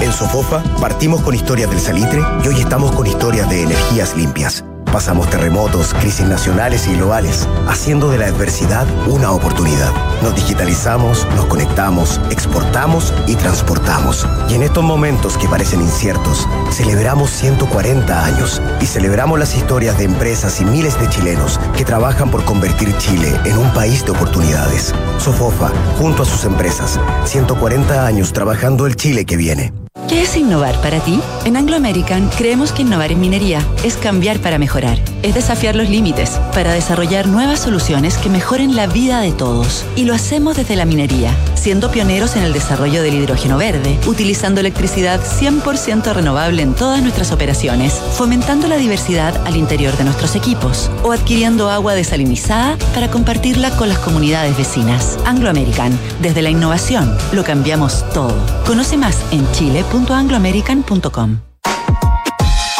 En Sofofa partimos con historias del salitre y hoy estamos con historias de energías limpias Pasamos terremotos, crisis nacionales y globales, haciendo de la adversidad una oportunidad. Nos digitalizamos, nos conectamos, exportamos y transportamos. Y en estos momentos que parecen inciertos, celebramos 140 años y celebramos las historias de empresas y miles de chilenos que trabajan por convertir Chile en un país de oportunidades. Sofofa, junto a sus empresas, 140 años trabajando el Chile que viene. ¿Qué es innovar para ti? En Anglo American creemos que innovar en minería es cambiar para mejorar, es desafiar los límites para desarrollar nuevas soluciones que mejoren la vida de todos. Y lo hacemos desde la minería, siendo pioneros en el desarrollo del hidrógeno verde, utilizando electricidad 100% renovable en todas nuestras operaciones, fomentando la diversidad al interior de nuestros equipos o adquiriendo agua desalinizada para compartirla con las comunidades vecinas. Anglo American, desde la innovación, lo cambiamos todo. Conoce más en chile.com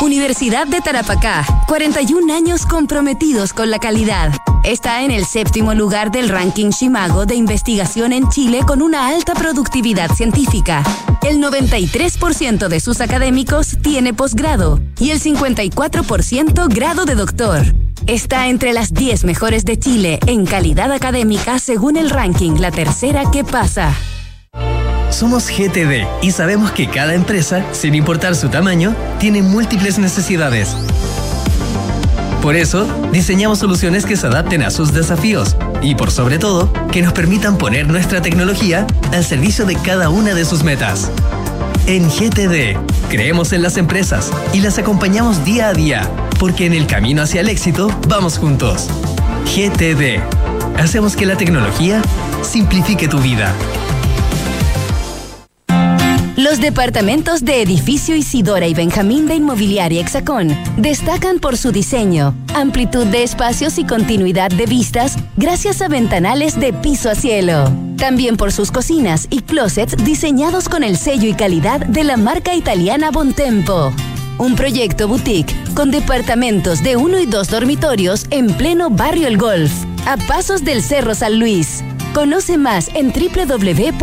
Universidad de Tarapacá, 41 años comprometidos con la calidad. Está en el séptimo lugar del ranking Shimago de investigación en Chile con una alta productividad científica. El 93% de sus académicos tiene posgrado y el 54% grado de doctor. Está entre las 10 mejores de Chile en calidad académica según el ranking La Tercera que pasa. Somos GTD y sabemos que cada empresa, sin importar su tamaño, tiene múltiples necesidades. Por eso, diseñamos soluciones que se adapten a sus desafíos y, por sobre todo, que nos permitan poner nuestra tecnología al servicio de cada una de sus metas. En GTD, creemos en las empresas y las acompañamos día a día, porque en el camino hacia el éxito vamos juntos. GTD. Hacemos que la tecnología simplifique tu vida. Los departamentos de edificio Isidora y Benjamín de Inmobiliaria Hexacón destacan por su diseño, amplitud de espacios y continuidad de vistas gracias a ventanales de piso a cielo. También por sus cocinas y closets diseñados con el sello y calidad de la marca italiana Bontempo. Un proyecto boutique con departamentos de uno y dos dormitorios en pleno barrio El Golf, a pasos del Cerro San Luis. Conoce más en www.exacon.cl.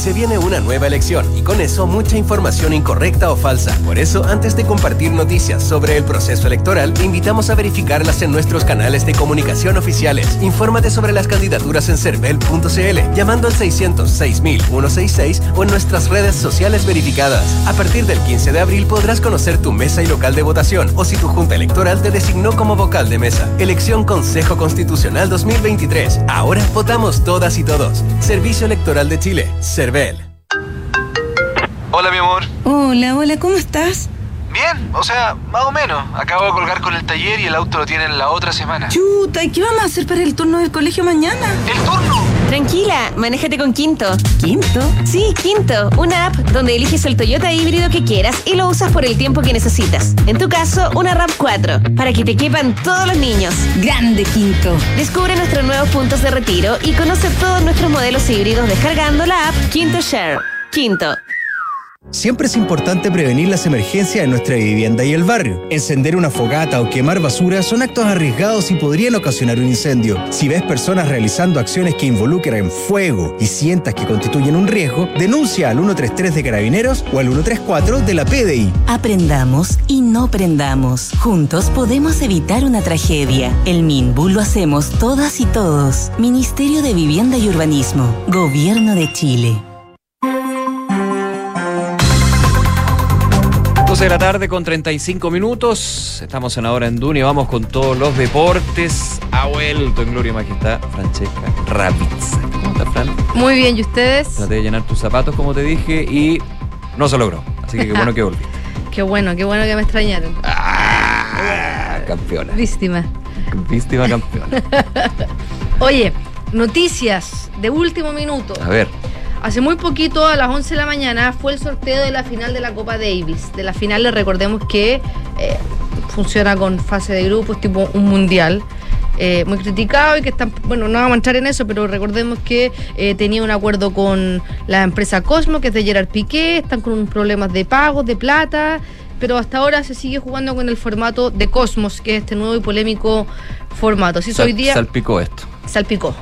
Se viene una nueva elección y con eso mucha información incorrecta o falsa. Por eso, antes de compartir noticias sobre el proceso electoral, te invitamos a verificarlas en nuestros canales de comunicación oficiales. Infórmate sobre las candidaturas en cervel.cl llamando al 606.166 o en nuestras redes sociales verificadas. A partir del 15 de abril podrás conocer tu mesa y local de votación o si tu junta electoral te designó como vocal de mesa. Elección Consejo Constitucional 2023. Ahora votamos todas y todos. Servicio Electoral de Chile. CERVEL. Hola, mi amor. Hola, hola, ¿cómo estás? Bien, o sea, más o menos. Acabo de colgar con el taller y el auto lo tienen la otra semana. Chuta, ¿y qué vamos a hacer para el turno del colegio mañana? ¿El turno? Tranquila, manéjate con Quinto. ¿Quinto? Sí, Quinto, una app donde eliges el Toyota híbrido que quieras y lo usas por el tiempo que necesitas. En tu caso, una RAV 4, para que te quepan todos los niños. Grande Quinto. Descubre nuestros nuevos puntos de retiro y conoce todos nuestros modelos híbridos descargando la app Quinto Share. Quinto, Siempre es importante prevenir las emergencias en nuestra vivienda y el barrio. Encender una fogata o quemar basura son actos arriesgados y podrían ocasionar un incendio. Si ves personas realizando acciones que involucran fuego y sientas que constituyen un riesgo, denuncia al 133 de Carabineros o al 134 de la PDI. Aprendamos y no prendamos. Juntos podemos evitar una tragedia. El MINBU lo hacemos todas y todos. Ministerio de Vivienda y Urbanismo. Gobierno de Chile. 12 de la tarde con 35 minutos. Estamos en Ahora en Duna y vamos con todos los deportes. Ha vuelto en Gloria y Majestad Francesca Ravizza. ¿Cómo estás, Fran? Muy bien, ¿y ustedes? Traté de llenar tus zapatos, como te dije, y no se logró. Así que qué bueno que volviste. Qué bueno, qué bueno que me extrañaron. Ah, campeona. Víctima. Víctima campeona. Oye, noticias de último minuto. A ver. Hace muy poquito, a las 11 de la mañana, fue el sorteo de la final de la Copa Davis. De la final, les recordemos que eh, funciona con fase de grupos, tipo un mundial. eh, muy criticado y que están, bueno, no vamos a entrar en eso, pero recordemos que eh, tenía un acuerdo con la empresa Cosmo, que es de Gerard Piqué, están con problemas de pagos, de plata, pero hasta ahora se sigue jugando con el formato de Cosmos, que es este nuevo y polémico formato. Sal- hoy día Salpicó esto. salpicó.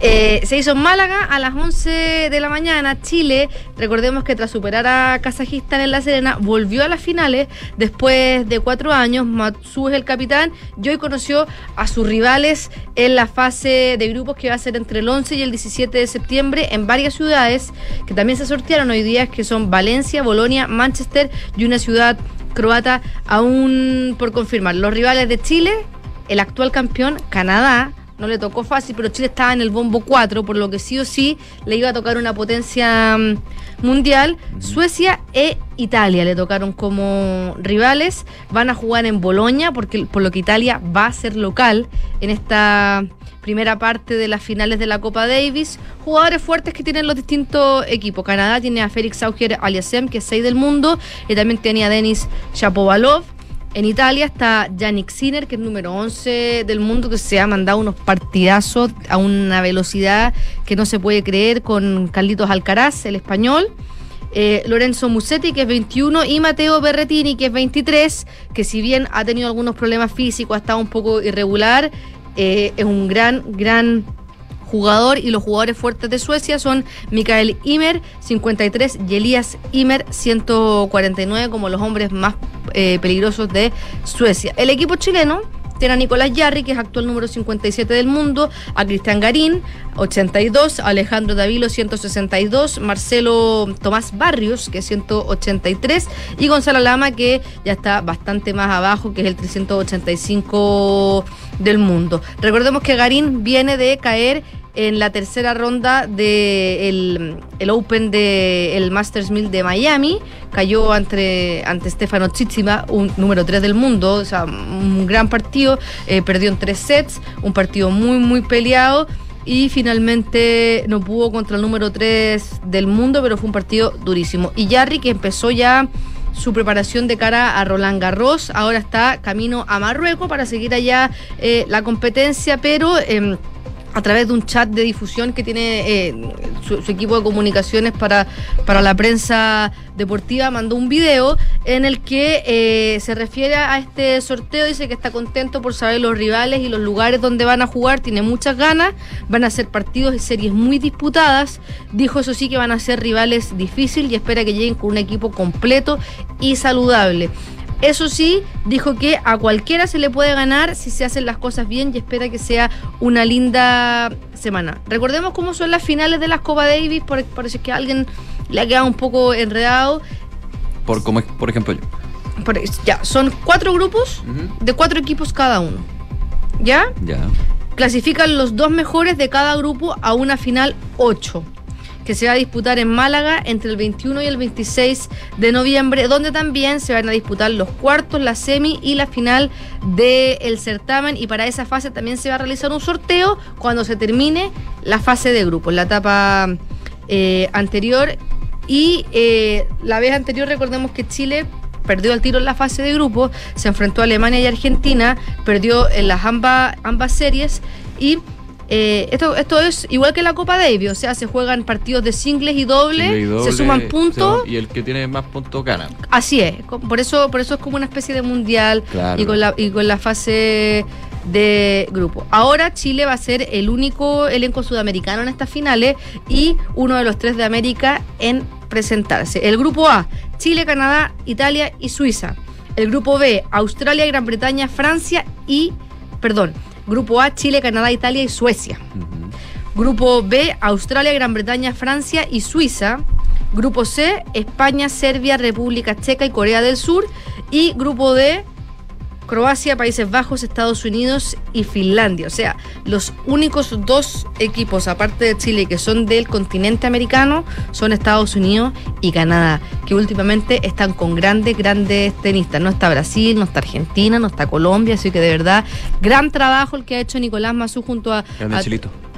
Eh, se hizo en Málaga a las 11 de la mañana. Chile, recordemos que tras superar a Kazajistán en La Serena, volvió a las finales después de cuatro años. Matsu es el capitán y hoy conoció a sus rivales en la fase de grupos que va a ser entre el 11 y el 17 de septiembre en varias ciudades que también se sortearon hoy día, que son Valencia, Bolonia, Manchester y una ciudad croata aún por confirmar. Los rivales de Chile, el actual campeón, Canadá, no le tocó fácil, pero Chile estaba en el bombo 4, por lo que sí o sí le iba a tocar una potencia mm, mundial. Suecia e Italia le tocaron como rivales. Van a jugar en Bolonia, porque, por lo que Italia va a ser local en esta primera parte de las finales de la Copa Davis. Jugadores fuertes que tienen los distintos equipos. Canadá tiene a Félix Auger Aliasem, que es 6 del mundo, y también tiene a Denis Shapovalov. En Italia está Yannick Sinner, que es número 11 del mundo, que se ha mandado unos partidazos a una velocidad que no se puede creer con Carlitos Alcaraz, el español. Eh, Lorenzo Musetti, que es 21, y Mateo Berretini, que es 23, que si bien ha tenido algunos problemas físicos, ha estado un poco irregular, eh, es un gran, gran jugador y los jugadores fuertes de Suecia son Mikael Imer 53 y Elías Imer 149 como los hombres más eh, peligrosos de Suecia. El equipo chileno tiene a Nicolás Yarri, que es actual número 57 del mundo, a Cristian Garín, 82, a Alejandro Davilo, 162, Marcelo Tomás Barrios, que es 183, y Gonzalo Lama, que ya está bastante más abajo, que es el 385 del mundo. Recordemos que Garín viene de caer en la tercera ronda del el Open del el Masters 1000 de Miami. Cayó ante, ante Stefano Tsitsipa, un número 3 del mundo, o sea, un gran partido. eh, perdió en tres sets, un partido muy, muy peleado. Y finalmente no pudo contra el número 3 del mundo, pero fue un partido durísimo. Y Jarry, que empezó ya su preparación de cara a Roland Garros, ahora está camino a Marruecos para seguir allá eh, la competencia, pero... em, a través de un chat de difusión que tiene eh, su, su equipo de comunicaciones para, para la prensa deportiva, mandó un video en el que eh, se refiere a este sorteo, dice que está contento por saber los rivales y los lugares donde van a jugar, tiene muchas ganas, van a ser partidos y series muy disputadas, dijo eso sí que van a ser rivales difíciles y espera que lleguen con un equipo completo y saludable. Eso sí, dijo que a cualquiera se le puede ganar si se hacen las cosas bien y espera que sea una linda semana. Recordemos cómo son las finales de las Copa Davis, por, es que a alguien le ha quedado un poco enredado. Por, como, por ejemplo yo. Por- ya, son cuatro grupos de cuatro equipos cada uno. ¿Ya? Ya. Clasifican los dos mejores de cada grupo a una final 8, que se va a disputar en Málaga entre el 21 y el 26 de noviembre, donde también se van a disputar los cuartos, la semi y la final del certamen. Y para esa fase también se va a realizar un sorteo cuando se termine la fase de grupos, la etapa eh, anterior. Y eh, la vez anterior recordemos que Chile perdió el tiro en la fase de grupo, se enfrentó a Alemania y Argentina, perdió en las ambas, ambas series y eh, esto, esto es igual que la Copa Davis, o sea, se juegan partidos de singles y doble, Single y doble, se suman puntos, se- Y el que tiene más puntos gana. así es, por eso, por eso es como una especie de mundial Claro. y, con la, y con la fase de grupo. Ahora Chile va a ser el único elenco sudamericano en estas finales y uno de los tres de América en presentarse. El grupo A, Chile, Canadá, Italia y Suiza. El grupo B, Australia, Gran Bretaña, Francia y, perdón, grupo A, Chile, Canadá, Italia y Suecia. Grupo B, Australia, Gran Bretaña, Francia y Suiza. Grupo C, España, Serbia, República Checa y Corea del Sur. Y grupo D, Croacia, Países Bajos, Estados Unidos y Finlandia. O sea, los únicos dos equipos, aparte de Chile, que son del continente americano, son Estados Unidos y Canadá, que últimamente están con grandes, grandes tenistas. No está Brasil, no está Argentina, no está Colombia, así que de verdad, gran trabajo el que ha hecho Nicolás Mazú junto a,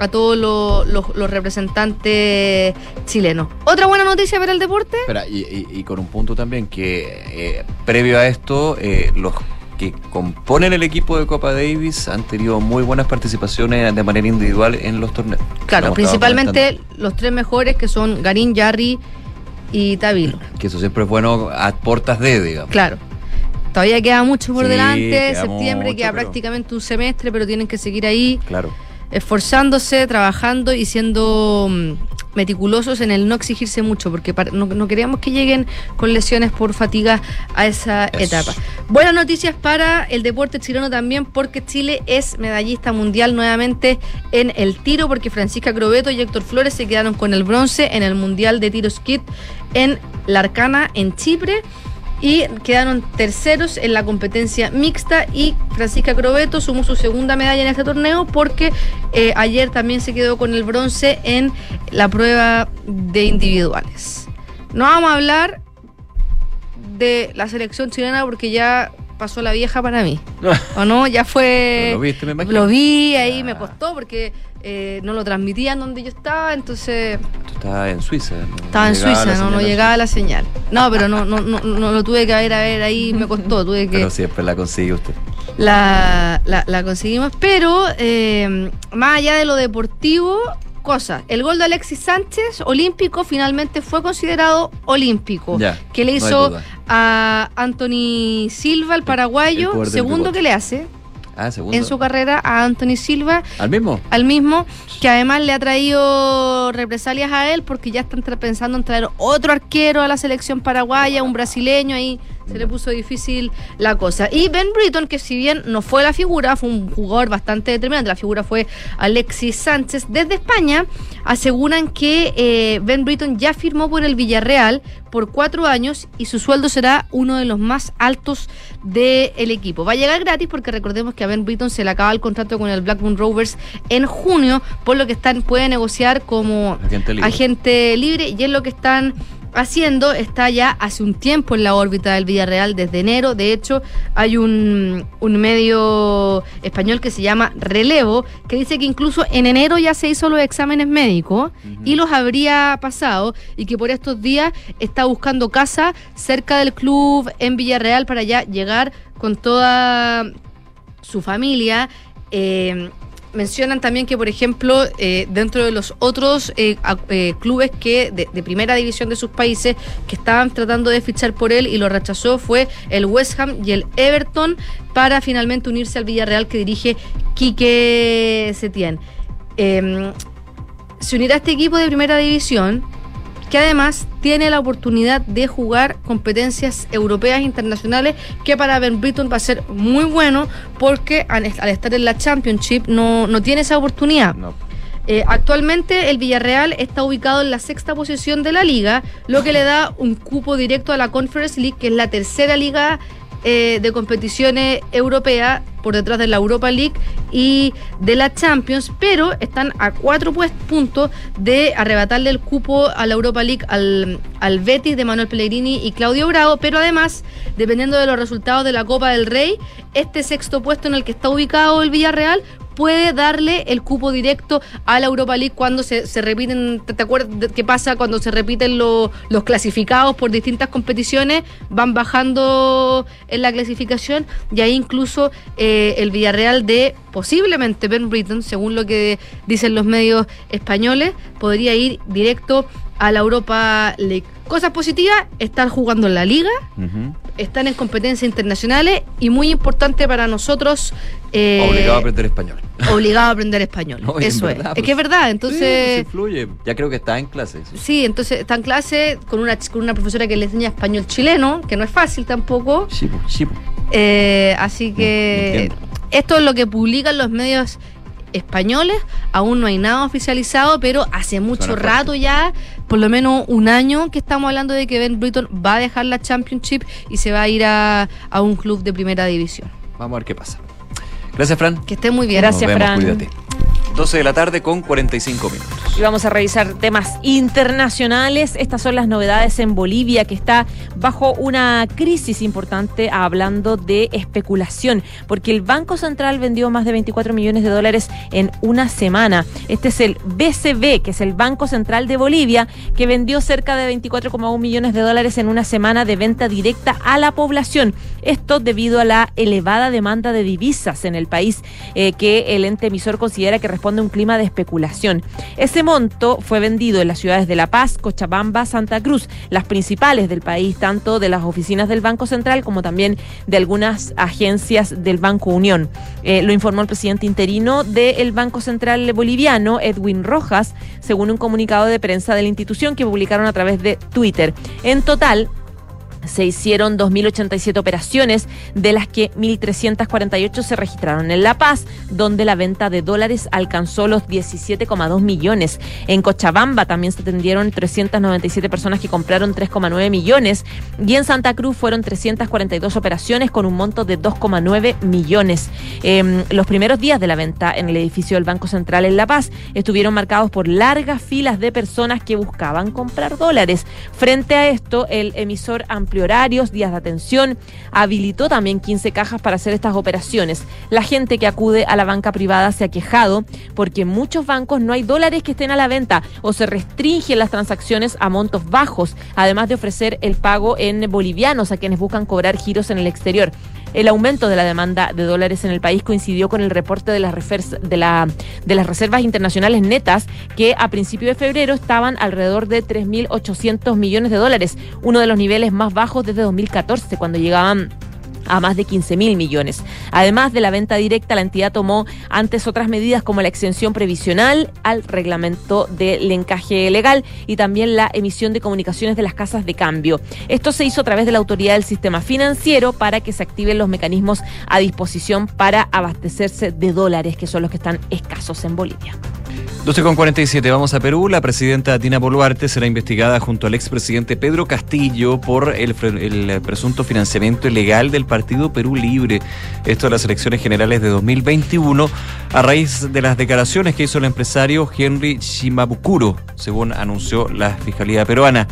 a- todos los, los- los representantes chilenos. Otra buena noticia para el deporte. Espera, y, y- y con un punto también que eh, previo a esto, eh, los que componen el equipo de Copa Davis han tenido muy buenas participaciones de manera individual en los torneos. Claro, principalmente los tres mejores que son Garín, Yarri y Tavilo. Que eso siempre es bueno a portas de, digamos. Claro. Todavía queda mucho por Sí, delante, septiembre mucho, queda pero- prácticamente un semestre, pero tienen que seguir ahí Claro. esforzándose, trabajando y siendo mm, meticulosos en el no exigirse mucho, porque para- no, no queríamos que lleguen con lesiones por fatiga a esa Eso. etapa. Buenas noticias para el deporte chileno también, porque Chile es medallista mundial nuevamente en el tiro, porque Francisca Crobeto y Héctor Flores se quedaron con el bronce en el Mundial de Tiro Skid en La Arcana, en Chipre y quedaron terceros en la competencia mixta y Francisca Crobeto sumó su segunda medalla en este torneo porque eh, ayer también se quedó con el bronce en la prueba de individuales. No vamos a hablar de la selección chilena porque ya pasó la vieja para mí. ¿O no? Ya fue... Lo viste, me. Lo vi, ahí me costó porque eh, no lo transmitían donde yo estaba, entonces Tú estabas en Suiza. ¿no? estaba en Suiza, no, no llegaba la señal. No, pero no, no, no, no lo tuve que ver a ver ahí, me costó, tuve que Pero siempre la consigue usted. la, la, la conseguimos. Pero eh, más allá de lo deportivo, cosas. El gol de Alexis Sánchez, olímpico, finalmente fue considerado olímpico. Ya, que le hizo a Anthony Silva, el paraguayo, segundo que le hace Ah, en su carrera a Anthony Silva. ¿Al mismo? al mismo, que además le ha traído represalias a él porque ya están pensando en traer otro arquero a la selección paraguaya, un brasileño, ahí se le puso difícil la cosa. Y Ben Britton, que si bien no fue la figura, fue un jugador bastante determinante, la figura fue Alexis Sánchez, desde España aseguran que eh, Ben Britton ya firmó por el Villarreal por cuatro años y su sueldo será uno de los más altos del equipo. Va a llegar gratis porque recordemos que a Ben Britton se le acaba el contrato con el Blackburn Rovers en junio, por lo que están puede negociar como Agente libre. agente libre y es lo que están haciendo. Está ya hace un tiempo en la órbita del Villarreal desde enero. De hecho, hay un, un medio español que se llama Relevo que dice que incluso en enero ya se hizo los exámenes médicos y los habría pasado y que por estos días está buscando casa cerca del club en Villarreal para ya llegar con toda su familia. eh, mencionan también que, por ejemplo, eh, dentro de los otros eh, eh, clubes que de, primera división de sus países que estaban tratando de fichar por él y lo rechazó fue el West Ham y el Everton para finalmente unirse al Villarreal que dirige Quique Setién. Eh, se unirá a este equipo de primera división que además tiene la oportunidad de jugar competencias europeas e internacionales que para Ben Britton va a ser muy bueno porque al, al estar en la Championship no, no tiene esa oportunidad. Eh, actualmente el Villarreal está ubicado en la sexta posición de la liga, lo que le da un cupo directo a la Conference League, que es la tercera liga eh, de competiciones europeas por detrás de la Europa League y de la Champions, pero están a cuatro puntos de arrebatarle el cupo a la Europa League al, al Betis de Manuel Pellegrini y Claudio Bravo, pero además, dependiendo de los resultados de la Copa del Rey, este sexto puesto en el que está ubicado el Villarreal puede darle el cupo directo a la Europa League cuando se, se repiten, ¿te, acuerdas qué pasa cuando se repiten lo- los clasificados por distintas competiciones? Van bajando en la clasificación y ahí incluso eh, el Villarreal de posiblemente Ben Britton, según lo que dicen los medios españoles, podría ir directo a la Europa League. Cosas positivas, estar jugando en la liga, están en competencias internacionales y muy importante para nosotros. eh, Obligado a aprender español. obligado a aprender español. No, Eso es. verdad, es pues. que es verdad, Sí, entonces. pues, influye. Ya creo que está en clases. Sí, entonces está en clase con una, con una profesora que le enseña español chileno, que no es fácil tampoco. Sí, pues, sí. pues. Eh, así que entiendo. esto es lo que publican los medios españoles. Aún no hay nada oficializado, pero hace mucho Suena rato ya, por lo menos un año, que estamos hablando de que Ben Britton va a dejar la Championship y se va a ir a, a un club de primera división. Vamos a ver qué pasa. Gracias, Fran. Que esté muy bien. Nos vemos, Cuídate. 12 de la tarde con 45 minutos. Y vamos a revisar temas internacionales. Estas son las novedades en Bolivia, que está bajo una crisis importante hablando de especulación, porque el Banco Central vendió más de 24 millones de dólares en una semana. Este es el BCB, que es el Banco Central de Bolivia, que vendió cerca de 24,1 millones de dólares en una semana de venta directa a la población. Esto debido a la elevada demanda de divisas en el país, eh, que el ente emisor considera que responde a un clima de especulación. Ese monto fue vendido en las ciudades de La Paz, Cochabamba, Santa Cruz, las principales del país, tanto de las oficinas del Banco Central como también de algunas agencias del Banco Unión. Eh, lo informó el presidente interino del Banco Central boliviano, Edwin Rojas, según un comunicado de prensa de la institución que publicaron a través de Twitter. En total, se hicieron 2.087 operaciones, de las que 1.348 se registraron en La Paz, donde la venta de dólares alcanzó los 17,2 millones. En Cochabamba también se atendieron 397 personas que compraron 3,9 millones y en Santa Cruz fueron 342 operaciones con un monto de 2,9 millones. Eh, los primeros días de la venta en el edificio del Banco Central en La Paz estuvieron marcados por largas filas de personas que buscaban comprar dólares. Frente a esto, el emisor amplió horarios, días de atención, habilitó también 15 cajas para hacer estas operaciones. La gente que acude a la banca privada se ha quejado porque en muchos bancos no hay dólares que estén a la venta o se restringen las transacciones a montos bajos, además de ofrecer el pago en bolivianos a quienes buscan cobrar giros en el exterior. El aumento de la demanda de dólares en el país coincidió con el reporte de las, de la- de las reservas internacionales netas que a principios de febrero estaban alrededor de 3.800 millones de dólares, uno de los niveles más bajos desde 2014, cuando llegaban a más de 15 mil millones. Además de la venta directa, la entidad tomó antes otras medidas como la exención previsional al reglamento del encaje legal y también la emisión de comunicaciones de las casas de cambio. Esto se hizo a través de la autoridad del sistema financiero para que se activen los mecanismos a disposición para abastecerse de dólares, que son los que están escasos en Bolivia. 12 con 47, vamos a Perú. La presidenta Dina Boluarte será investigada junto al expresidente Pedro Castillo por el, el presunto financiamiento ilegal del partido Perú Libre. Esto en las elecciones generales de 2021, a raíz de las declaraciones que hizo el empresario Henry Shimabukuro, según anunció la Fiscalía peruana.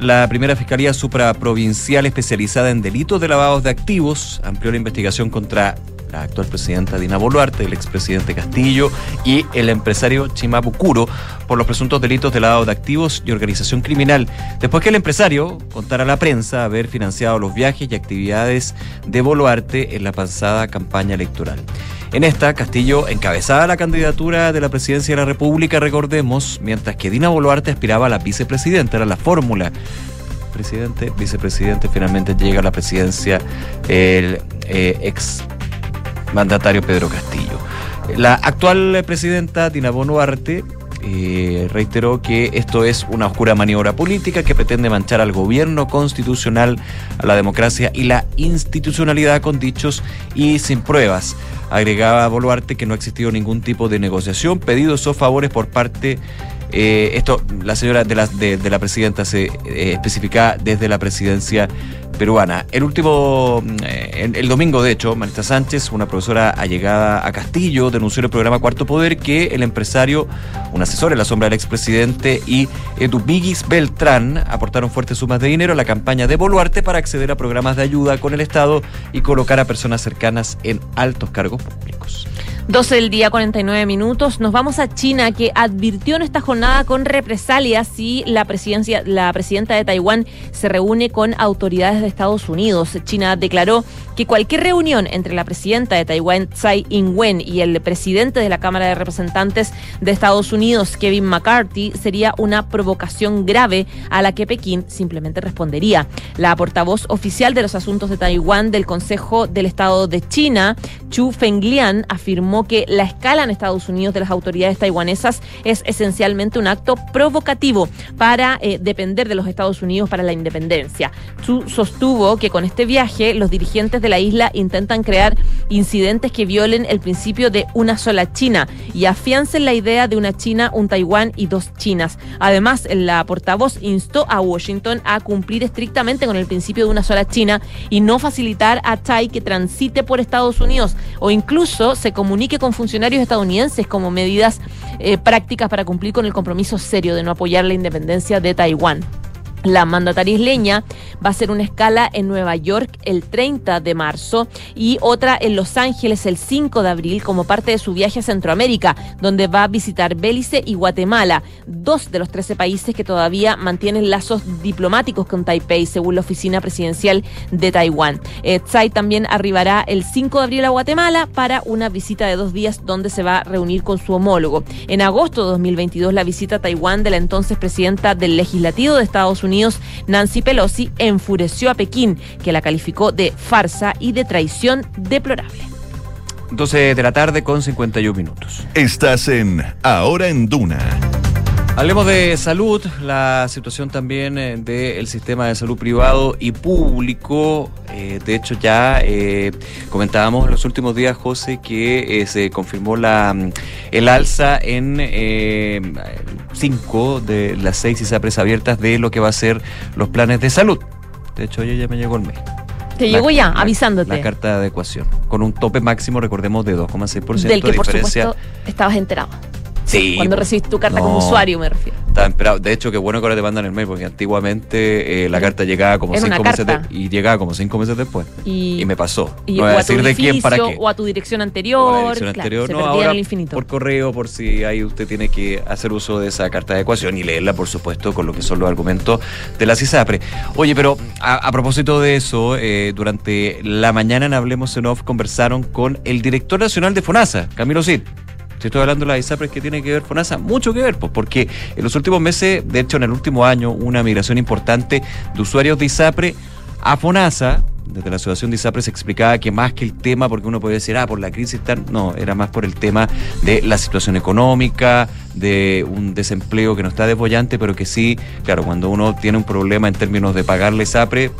La primera Fiscalía Supraprovincial especializada en delitos de lavados de activos amplió la investigación contra la actual presidenta Dina Boluarte, el expresidente Castillo y el empresario Chimabukuro por los presuntos delitos de lavado de activos y organización criminal, después que el empresario contara a la prensa haber financiado los viajes y actividades de Boluarte en la pasada campaña electoral. En esta, Castillo encabezaba la candidatura de la presidencia de la República, recordemos, mientras que Dina Boluarte aspiraba a la vicepresidenta, era la fórmula presidente, vicepresidente, finalmente llega a la presidencia el eh, ex mandatario Pedro Castillo. La actual presidenta Dina Boluarte eh, reiteró que esto es una oscura maniobra política que pretende manchar al gobierno constitucional, a la democracia y la institucionalidad con dichos y sin pruebas. Agregaba Boluarte que no ha existido ningún tipo de negociación, pedidos o favores por parte eh, esto, la señora de la, de la presidenta se eh, especifica desde la presidencia peruana. El último, eh, el, domingo, de hecho, Marita Sánchez, una profesora allegada a Castillo, denunció en el programa Cuarto Poder que el empresario, un asesor en la sombra del expresidente y Edubigis Beltrán aportaron fuertes sumas de dinero a la campaña de Boluarte para acceder a programas de ayuda con el Estado y colocar a personas cercanas en altos cargos públicos. 12 del día, 49 minutos. Nos vamos a China, que advirtió en esta jornada con represalias si la presidencia, la presidenta de Taiwán se reúne con autoridades de Estados Unidos. China declaró que cualquier reunión entre la presidenta de Taiwán, Tsai Ing-wen, y el presidente de la Cámara de Representantes de Estados Unidos, Kevin McCarthy, sería una provocación grave a la que Pekín simplemente respondería. La portavoz oficial de los asuntos de Taiwán del Consejo del Estado de China, Chu Fenglian, afirmó que la escala en Estados Unidos de las autoridades taiwanesas es esencialmente un acto provocativo para eh, depender de los Estados Unidos para la independencia. Chu sostuvo que con este viaje los dirigentes la isla intentan crear incidentes que violen el principio de una sola China y afiancen la idea de una China, un Taiwán y dos Chinas. Además, la portavoz instó a Washington a cumplir estrictamente con el principio de una sola China y no facilitar a Tai que transite por Estados Unidos o incluso se comunique con funcionarios estadounidenses como medidas eh, prácticas para cumplir con el compromiso serio de no apoyar la independencia de Taiwán. La mandataria isleña va a hacer una escala en Nueva York el 30 de marzo y otra en Los Ángeles el 5 de abril como parte de su viaje a Centroamérica, donde va a visitar Belice y Guatemala, dos de los 13 países que todavía mantienen lazos diplomáticos con Taipei, según la oficina presidencial de Taiwán. Eh, Tsai también arribará el 5 de abril a Guatemala para una visita de dos días donde se va a reunir con su homólogo. En agosto de 2022, la visita a Taiwán de la entonces presidenta del Legislativo de Estados Unidos, Nancy Pelosi, enfureció a Pekín, que la calificó de farsa y de traición deplorable. 12 de la tarde con 51 minutos. Estás en Ahora en Duna. Hablemos de salud, la situación también eh, del sistema de salud privado y público. Eh, de hecho, ya eh, comentábamos en los últimos días, José, que eh, se confirmó la mm, el alza en cinco de las seis ISAPRES abiertas de lo que va a ser los planes de salud. De hecho, hoy ya me llegó el mes. Te llegó ya, la- avisándote. La carta de adecuación, con un tope máximo, recordemos, de 2,6% Del que, de por supuesto, estabas enterado. Sí, Cuando recibiste tu carta como usuario, me refiero. Esperado. De hecho, qué bueno que ahora te mandan el mail, porque antiguamente eh, la carta llegaba como Era cinco meses de- y llegaba como cinco meses después. Y, Y me pasó. y- no voy a decir de quién para qué. o a tu dirección anterior. O a la dirección claro, anterior, se no, ahora el infinito. por correo, por si ahí usted tiene que hacer uso de esa carta de adecuación y leerla, por supuesto, con lo que son los argumentos de la CISAPRE. Oye, pero a, a propósito de eso, eh, durante la mañana en Hablemos en Off conversaron con el director nacional de FONASA, Camilo Cid. Si estoy hablando de la ISAPRES que tiene que ver FONASA, mucho que ver, pues, porque en los últimos meses, de hecho en el último año, una migración importante de usuarios de ISAPRE a FONASA. Desde la asociación de ISAPRE se explicaba que más que el tema, porque uno puede decir, ah, por la crisis tal, no, era más por el tema de la situación económica, de un desempleo que no está desbollante, pero que sí, claro, cuando uno tiene un problema en términos de pagarle ISAPRE,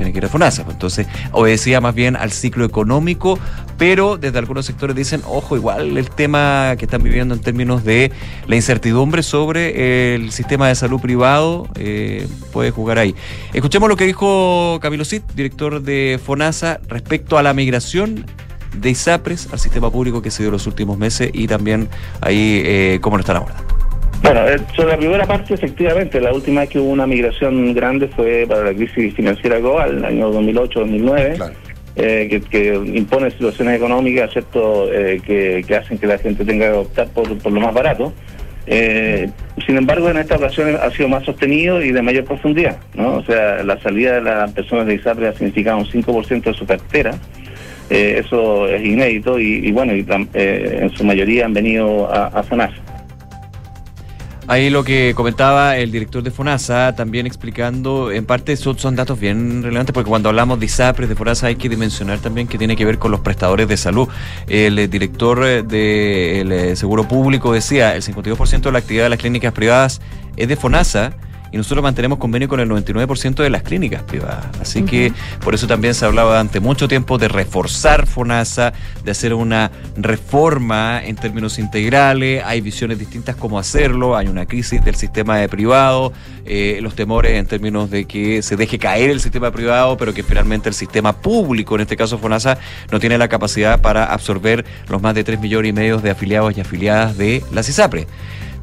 tiene que ir a FONASA. pues. Entonces, obedecía más bien al ciclo económico, pero desde algunos sectores dicen, ojo, igual el tema que están viviendo en términos de la incertidumbre sobre el sistema de salud privado eh, puede jugar ahí. Escuchemos lo que dijo Camilo Cid, director de FONASA, respecto a la migración de ISAPRES al sistema público que se dio los últimos meses y también ahí eh, cómo lo están abordando. Bueno, eh, sobre la primera parte, efectivamente, la última vez que hubo una migración grande fue para la crisis financiera global, el año 2008-2009. eh, que, que impone situaciones económicas, ¿cierto? Eh, que, que hacen que la gente tenga que optar por, por lo más barato. Eh, sin embargo, en esta ocasión ha sido más sostenido y de mayor profundidad, ¿no? O sea, la salida de las personas de ISAPRE ha significado un 5% de su cartera. Eso es inédito y, y bueno, y, en su mayoría han venido a, a. Ahí lo que comentaba el director de FONASA, también explicando, en parte son, son datos bien relevantes, porque cuando hablamos de ISAPRES, de FONASA, hay que dimensionar también que tiene que ver con los prestadores de salud. El eh, director eh, del eh, Seguro Público decía, el 52% de la actividad de las clínicas privadas es de FONASA, y nosotros mantenemos convenio con el 99% de las clínicas privadas. Así que por eso también se hablaba durante mucho tiempo de reforzar FONASA, de hacer una reforma en términos integrales. Hay visiones distintas cómo hacerlo. Hay una crisis del sistema de privado, eh, los temores en términos de que se deje caer el sistema privado, pero que finalmente el sistema público, en este caso FONASA, no tiene la capacidad para absorber los más de 3 millones y medio de afiliados y afiliadas de la CISAPRE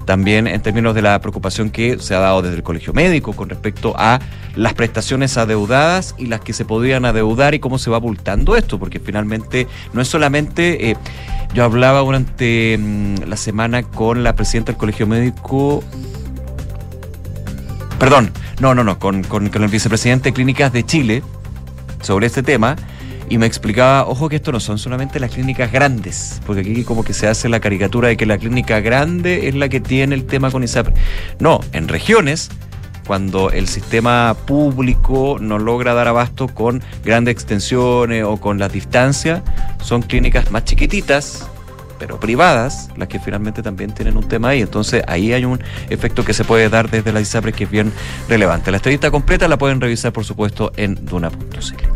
también en términos de la preocupación que se ha dado desde el Colegio Médico con respecto a las prestaciones adeudadas y las que se podrían adeudar y cómo se va abultando esto, porque finalmente no es solamente, eh, yo hablaba durante mm, la semana con la presidenta del Colegio Médico, perdón, no, no, no, con, con- con el vicepresidente de Clínicas de Chile sobre este tema y me explicaba, ojo que esto no son solamente las clínicas grandes, porque aquí como que se hace la caricatura de que la clínica grande es la que tiene el tema con ISAPRE. No, en regiones, cuando el sistema público no logra dar abasto con grandes extensiones o con las distancias, son clínicas más chiquititas, pero privadas, las que finalmente también tienen un tema ahí. Entonces ahí hay un efecto que se puede dar desde la ISAPRE que es bien relevante. La entrevista completa la pueden revisar, por supuesto, en duna.cl.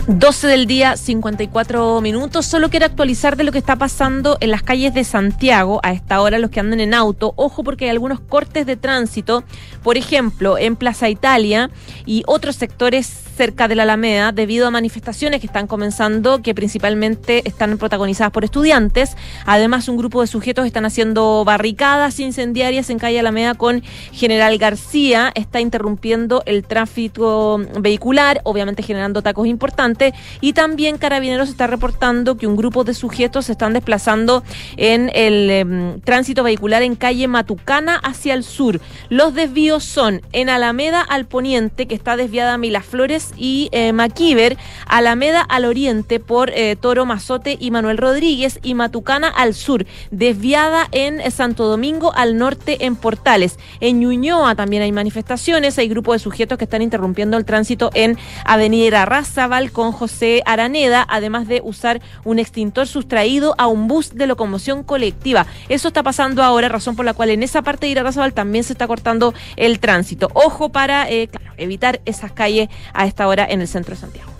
12 del día, 54 minutos. Solo quiero actualizar de lo que está pasando en las calles de Santiago a esta hora, los que andan en auto. Ojo, porque hay algunos cortes de tránsito, por ejemplo, en Plaza Italia y otros sectores cerca de la Alameda, debido a manifestaciones que están comenzando, que principalmente están protagonizadas por estudiantes. Además, un grupo de sujetos están haciendo barricadas incendiarias en calle Alameda con General García. Está interrumpiendo el tráfico vehicular, obviamente generando tacos importantes. Y también Carabineros está reportando que un grupo de sujetos se están desplazando en el em, tránsito vehicular en calle Matucana hacia el sur. Los desvíos son en Alameda al poniente, que está desviada a Milaflores y eh, Maquíver, Alameda al oriente por eh, Toro Mazote y Manuel Rodríguez y Matucana al sur, desviada en eh, Santo Domingo al norte en Portales. En Ñuñoa también hay manifestaciones, hay grupos de sujetos que están interrumpiendo el tránsito en Avenida Arrazábal con José Araneda, además de usar un extintor sustraído a un bus de locomoción colectiva. Eso está pasando ahora, razón por la cual en esa parte de Irarrázaval también se está cortando el tránsito. Ojo para eh, evitar esas calles a esta hora en el centro de Santiago.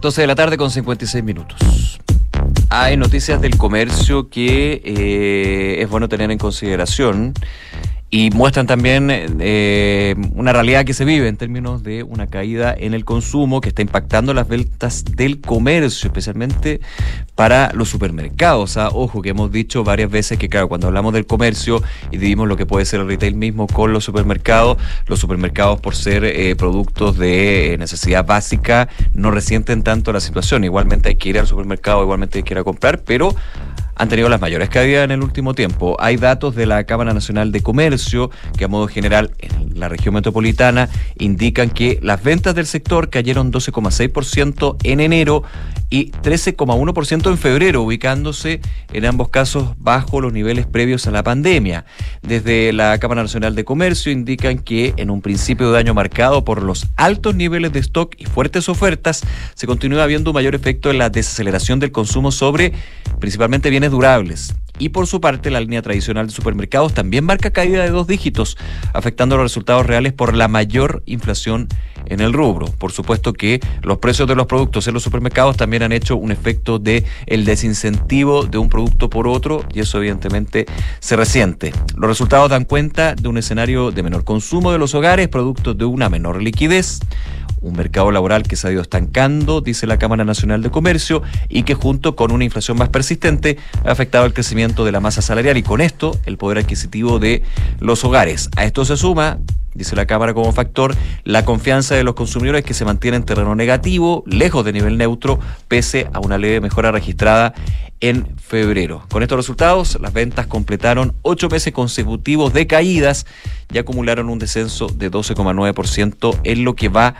12 de la tarde con 56 minutos. Hay noticias del comercio que eh, es bueno tener en consideración y muestran también eh, una realidad que se vive en términos de una caída en el consumo que está impactando las ventas del comercio, especialmente para los supermercados. ¿ah? Ojo, que hemos dicho varias veces que, claro, cuando hablamos del comercio y dividimos lo que puede ser el retail mismo con los supermercados, los supermercados, por ser eh, productos de necesidad básica, no resienten tanto la situación. Igualmente hay que ir al supermercado, igualmente hay que ir a comprar, pero han tenido las mayores caídas en el último tiempo. Hay datos de la Cámara Nacional de Comercio que a modo general en la región metropolitana indican que las ventas del sector cayeron 12,6% en enero y 13,1% en febrero, ubicándose en ambos casos bajo los niveles previos a la pandemia. Desde la Cámara Nacional de Comercio indican que en un principio de año marcado por los altos niveles de stock y fuertes ofertas, se continúa viendo un mayor efecto en la desaceleración del consumo sobre principalmente bienes durables. Y por su parte, la línea tradicional de supermercados también marca caída de dos dígitos, afectando los resultados reales por la mayor inflación en el rubro. Por supuesto que los precios de los productos en los supermercados también han hecho un efecto de el desincentivo de un producto por otro y eso evidentemente se resiente. Los resultados dan cuenta de un escenario de menor consumo de los hogares, producto de una menor liquidez, un mercado laboral que se ha ido estancando, dice la Cámara Nacional de Comercio, y que junto con una inflación más persistente ha afectado el crecimiento de la masa salarial y con esto el poder adquisitivo de los hogares. A esto se suma dice la Cámara como factor, la confianza de los consumidores que se mantiene en terreno negativo, lejos de nivel neutro, pese a una leve mejora registrada en febrero. Con estos resultados, las ventas completaron ocho meses consecutivos de caídas y acumularon un descenso de 12,9% en lo que va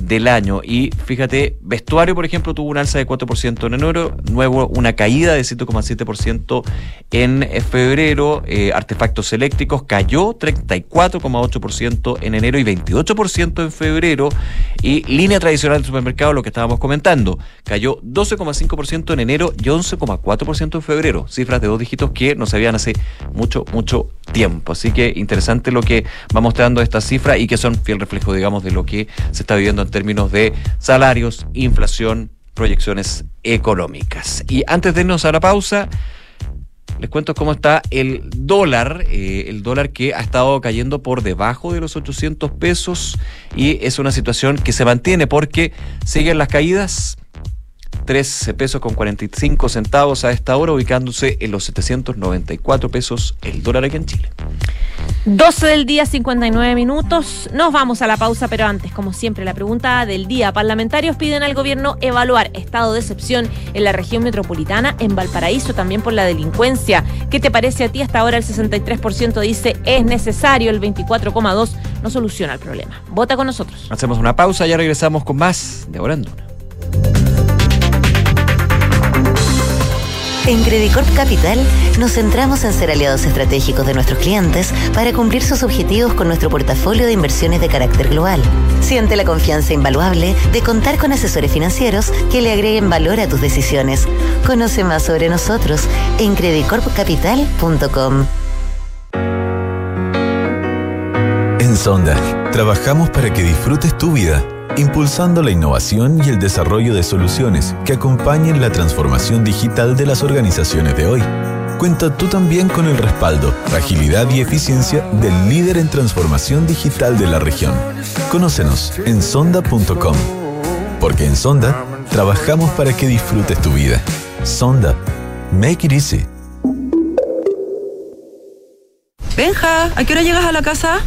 del año. Y fíjate, vestuario, por ejemplo, tuvo un alza de 4% en enero, nuevo una caída de 7,7% en febrero. Eh, artefactos eléctricos cayó 34,8% en enero y 28% en febrero. Y línea tradicional del supermercado, lo que estábamos comentando, cayó 12,5% en enero y 11,4% en febrero. Cifras de dos dígitos que no se habían hace mucho, mucho tiempo. Así que interesante lo que va mostrando esta cifra y que son fiel reflejo, digamos, de lo que se está viviendo en términos de salarios, inflación, proyecciones económicas. Y antes de irnos a la pausa, les cuento cómo está el dólar, eh, el dólar que ha estado cayendo por debajo de los 800 pesos y es una situación que se mantiene porque siguen las caídas. 13 pesos con 45 centavos a esta hora, ubicándose en los 794 pesos el dólar aquí en Chile. 12 del día, 59 minutos. Nos vamos a la pausa, pero antes, como siempre, la pregunta del día. Parlamentarios piden al gobierno evaluar estado de excepción en la región metropolitana, en Valparaíso, también por la delincuencia. ¿Qué te parece a ti? Hasta ahora el 63% dice es necesario, el 24,2% no soluciona el problema. Vota con nosotros. Hacemos una pausa, ya regresamos con más de Ahora en Credicorp Capital nos centramos en ser aliados estratégicos de nuestros clientes para cumplir sus objetivos con nuestro portafolio de inversiones de carácter global. Siente la confianza invaluable de contar con asesores financieros que le agreguen valor a tus decisiones. Conoce más sobre nosotros en credicorpcapital.com. En Sonda, trabajamos para que disfrutes tu vida impulsando la innovación y el desarrollo de soluciones que acompañen la transformación digital de las organizaciones de hoy. Cuenta tú también con el respaldo, agilidad y eficiencia del líder en transformación digital de la región. Conócenos en sonda.com. Porque en Sonda trabajamos para que disfrutes tu vida. Sonda. Make it easy. Benja, ¿a qué hora llegas a la casa?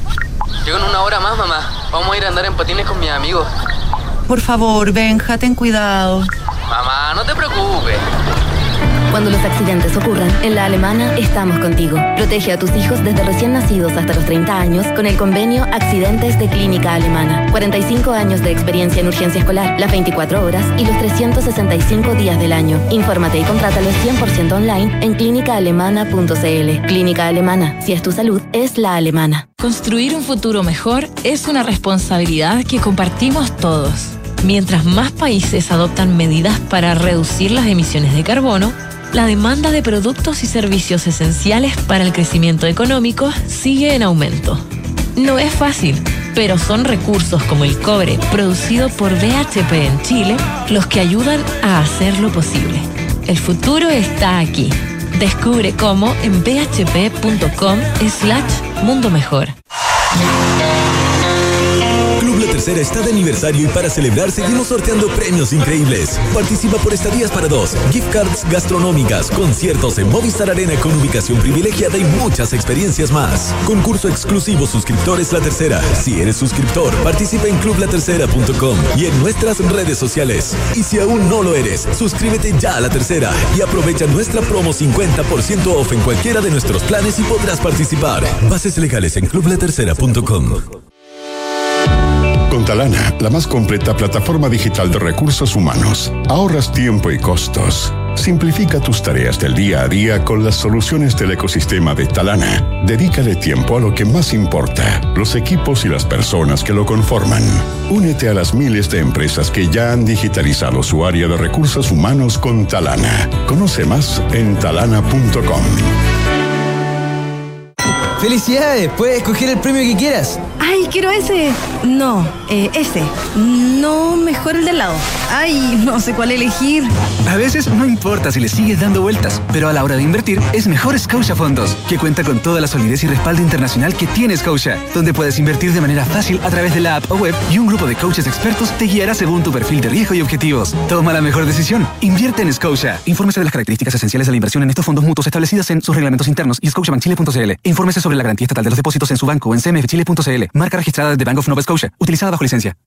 Llego en una hora más, mamá. Vamos a ir a andar en patines con mis amigos. Por favor, Benja, ten cuidado. Mamá, no te preocupes. Cuando los accidentes ocurran, en la alemana estamos contigo. Protege a tus hijos desde recién nacidos hasta los 30 años con el convenio Accidentes de Clínica Alemana. 45 años de experiencia en urgencia escolar, las 24 horas y los 365 días del año. Infórmate y contrátalo 100% online en clínicaalemana.cl. Clínica Alemana, si es tu salud, es la alemana. Construir un futuro mejor es una responsabilidad que compartimos todos. Mientras más países adoptan medidas para reducir las emisiones de carbono, la demanda de productos y servicios esenciales para el crecimiento económico sigue en aumento. No es fácil, pero son recursos como el cobre producido por BHP en Chile los que ayudan a hacerlo posible. El futuro está aquí. Descubre cómo en bhp.com slash mundo mejor. Tercera está de aniversario y para celebrar seguimos sorteando premios increíbles. Participa por estadías para dos, gift cards gastronómicas, conciertos en Movistar Arena con ubicación privilegiada y muchas experiencias más. Concurso exclusivo suscriptores La Tercera. Si eres suscriptor, participa en clublatercera.com y en nuestras redes sociales. Y si aún no lo eres, suscríbete ya a La Tercera y aprovecha nuestra promo 50% off en cualquiera de nuestros planes y podrás participar. Bases legales en clublatercera.com. Talana, la más completa plataforma digital de recursos humanos, ahorras tiempo y costos. Simplifica tus tareas del día a día con las soluciones del ecosistema de Talana. Dedícale tiempo a lo que más importa, los equipos y las personas que lo conforman. Únete a las miles de empresas que ya han digitalizado su área de recursos humanos con Talana. Conoce más en talana.com. ¡Felicidades! Puedes escoger el premio que quieras. ¡Ay, quiero ese! No, eh, ese. No, mejor el del lado. ¡Ay, no sé cuál elegir! A veces no importa si le sigues dando vueltas, pero a la hora de invertir es mejor Scotia Fondos, que cuenta con toda la solidez y respaldo internacional que tiene Scotia, donde puedes invertir de manera fácil a través de la app o web y un grupo de coaches expertos te guiará según tu perfil de riesgo y objetivos. Toma la mejor decisión. Invierte en Scotia. Infórmese de las características esenciales de la inversión en estos fondos mutuos establecidas en sus reglamentos internos y scotiabankchile.cl. Infórmese sobre la garantía estatal de los depósitos en su banco o en cmfchile.cl. Marca registrada de Bank of Nova Scotia. Utilizada bajo licencia.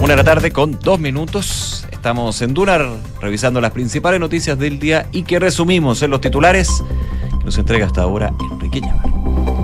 Una de la tarde con dos minutos. Estamos en Dunar revisando las principales noticias del día y que resumimos en los titulares que nos entrega hasta ahora Enrique Ñavar.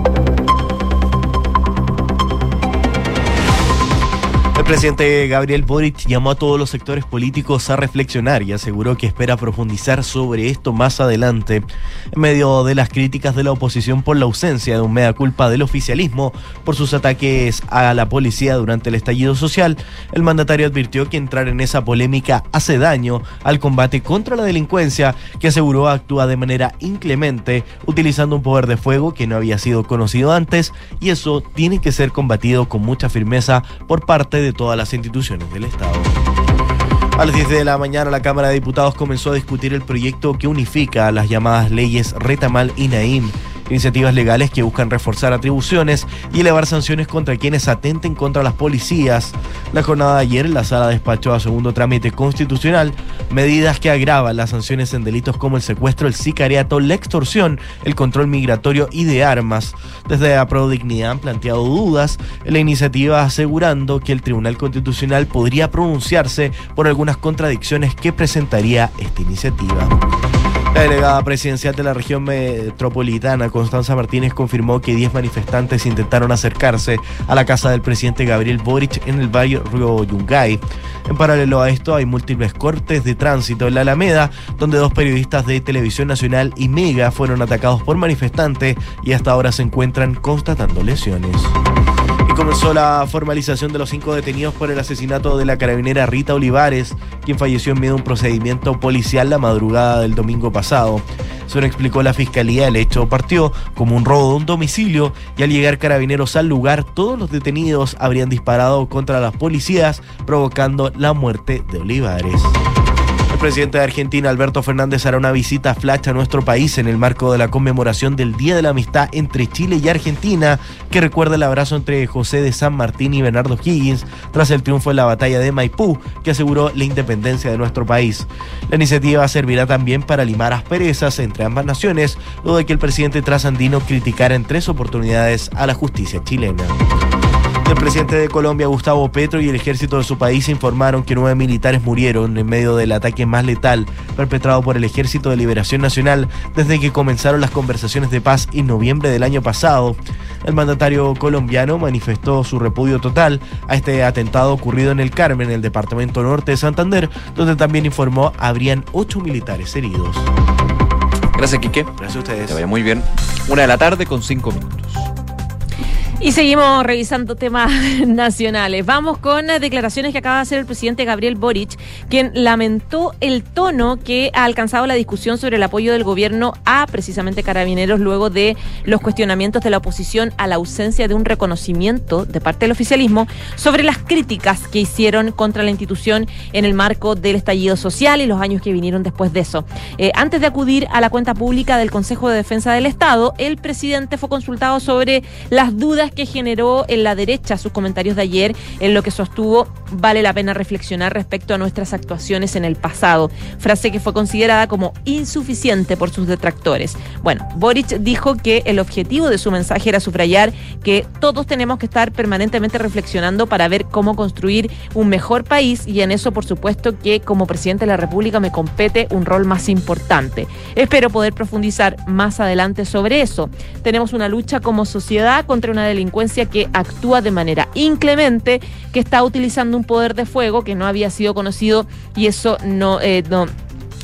Presidente Gabriel Boric llamó a todos los sectores políticos a reflexionar y aseguró que espera profundizar sobre esto más adelante. En medio de las críticas de la oposición por la ausencia de un mea culpa del oficialismo por sus ataques a la policía durante el estallido social, el mandatario advirtió que entrar en esa polémica hace daño al combate contra la delincuencia, que aseguró actúa de manera inclemente, utilizando un poder de fuego que no había sido conocido antes, y eso tiene que ser combatido con mucha firmeza por parte de todas las instituciones del Estado. A las 10 de la mañana la Cámara de Diputados comenzó a discutir el proyecto que unifica las llamadas leyes Retamal y Naim iniciativas legales que buscan reforzar atribuciones y elevar sanciones contra quienes atenten contra las policías. La jornada de ayer la sala despachó a segundo trámite constitucional medidas que agravan las sanciones en delitos como el secuestro, el sicariato, la extorsión, el control migratorio y de armas. Desde la Dignidad han planteado dudas en la iniciativa asegurando que el Tribunal Constitucional podría pronunciarse por algunas contradicciones que presentaría esta iniciativa. La delegada presidencial de la región metropolitana, Constanza Martínez, confirmó que 10 manifestantes intentaron acercarse a la casa del presidente Gabriel Boric en el barrio Río Yungay. En paralelo a esto, hay múltiples cortes de tránsito en la Alameda, donde dos periodistas de Televisión Nacional y Mega fueron atacados por manifestantes y hasta ahora se encuentran constatando lesiones comenzó la formalización de los cinco detenidos por el asesinato de la carabinera Rita Olivares, quien falleció en medio de un procedimiento policial la madrugada del domingo pasado. Según explicó la fiscalía, el hecho partió como un robo de un domicilio y al llegar carabineros al lugar, todos los detenidos habrían disparado contra las policías, provocando la muerte de Olivares. Presidente de Argentina, Alberto Fernández, hará una visita flash a nuestro país en el marco de la conmemoración del Día de la Amistad entre Chile y Argentina, que recuerda el abrazo entre José de San Martín y Bernardo Higgins tras el triunfo en la batalla de Maipú, que aseguró la independencia de nuestro país. La iniciativa servirá también para limar asperezas entre ambas naciones, luego de que el presidente trasandino criticara en tres oportunidades a la justicia chilena. El presidente de Colombia, Gustavo Petro, y el ejército de su país informaron que nueve militares murieron en medio del ataque más letal perpetrado por el Ejército de Liberación Nacional desde que comenzaron las conversaciones de paz en noviembre del año pasado. El mandatario colombiano manifestó su repudio total a este atentado ocurrido en el Carmen, en el departamento norte de Santander, donde también informó habrían ocho militares heridos. Gracias, Quique. Gracias a ustedes. Te vaya muy bien. Una de la tarde con cinco minutos. Y seguimos revisando temas nacionales. Vamos con las declaraciones que acaba de hacer el presidente Gabriel Boric, quien lamentó el tono que ha alcanzado la discusión sobre el apoyo del gobierno a precisamente carabineros luego de los cuestionamientos de la oposición a la ausencia de un reconocimiento de parte del oficialismo sobre las críticas que hicieron contra la institución en el marco del estallido social y los años que vinieron después de eso. Eh, antes de acudir a la cuenta pública del Consejo de Defensa del Estado, el presidente fue consultado sobre las dudas que generó en la derecha sus comentarios de ayer, en lo que sostuvo vale la pena reflexionar respecto a nuestras actuaciones en el pasado, frase que fue considerada como insuficiente por sus detractores. Bueno, Boric dijo que el objetivo de su mensaje era subrayar que todos tenemos que estar permanentemente reflexionando para ver cómo construir un mejor país y en eso por supuesto que como presidente de la República me compete un rol más importante. Espero poder profundizar más adelante sobre eso. Tenemos una lucha como sociedad contra una delincuencia que actúa de manera inclemente, que está utilizando un poder de fuego que no había sido conocido y eso no, eh, no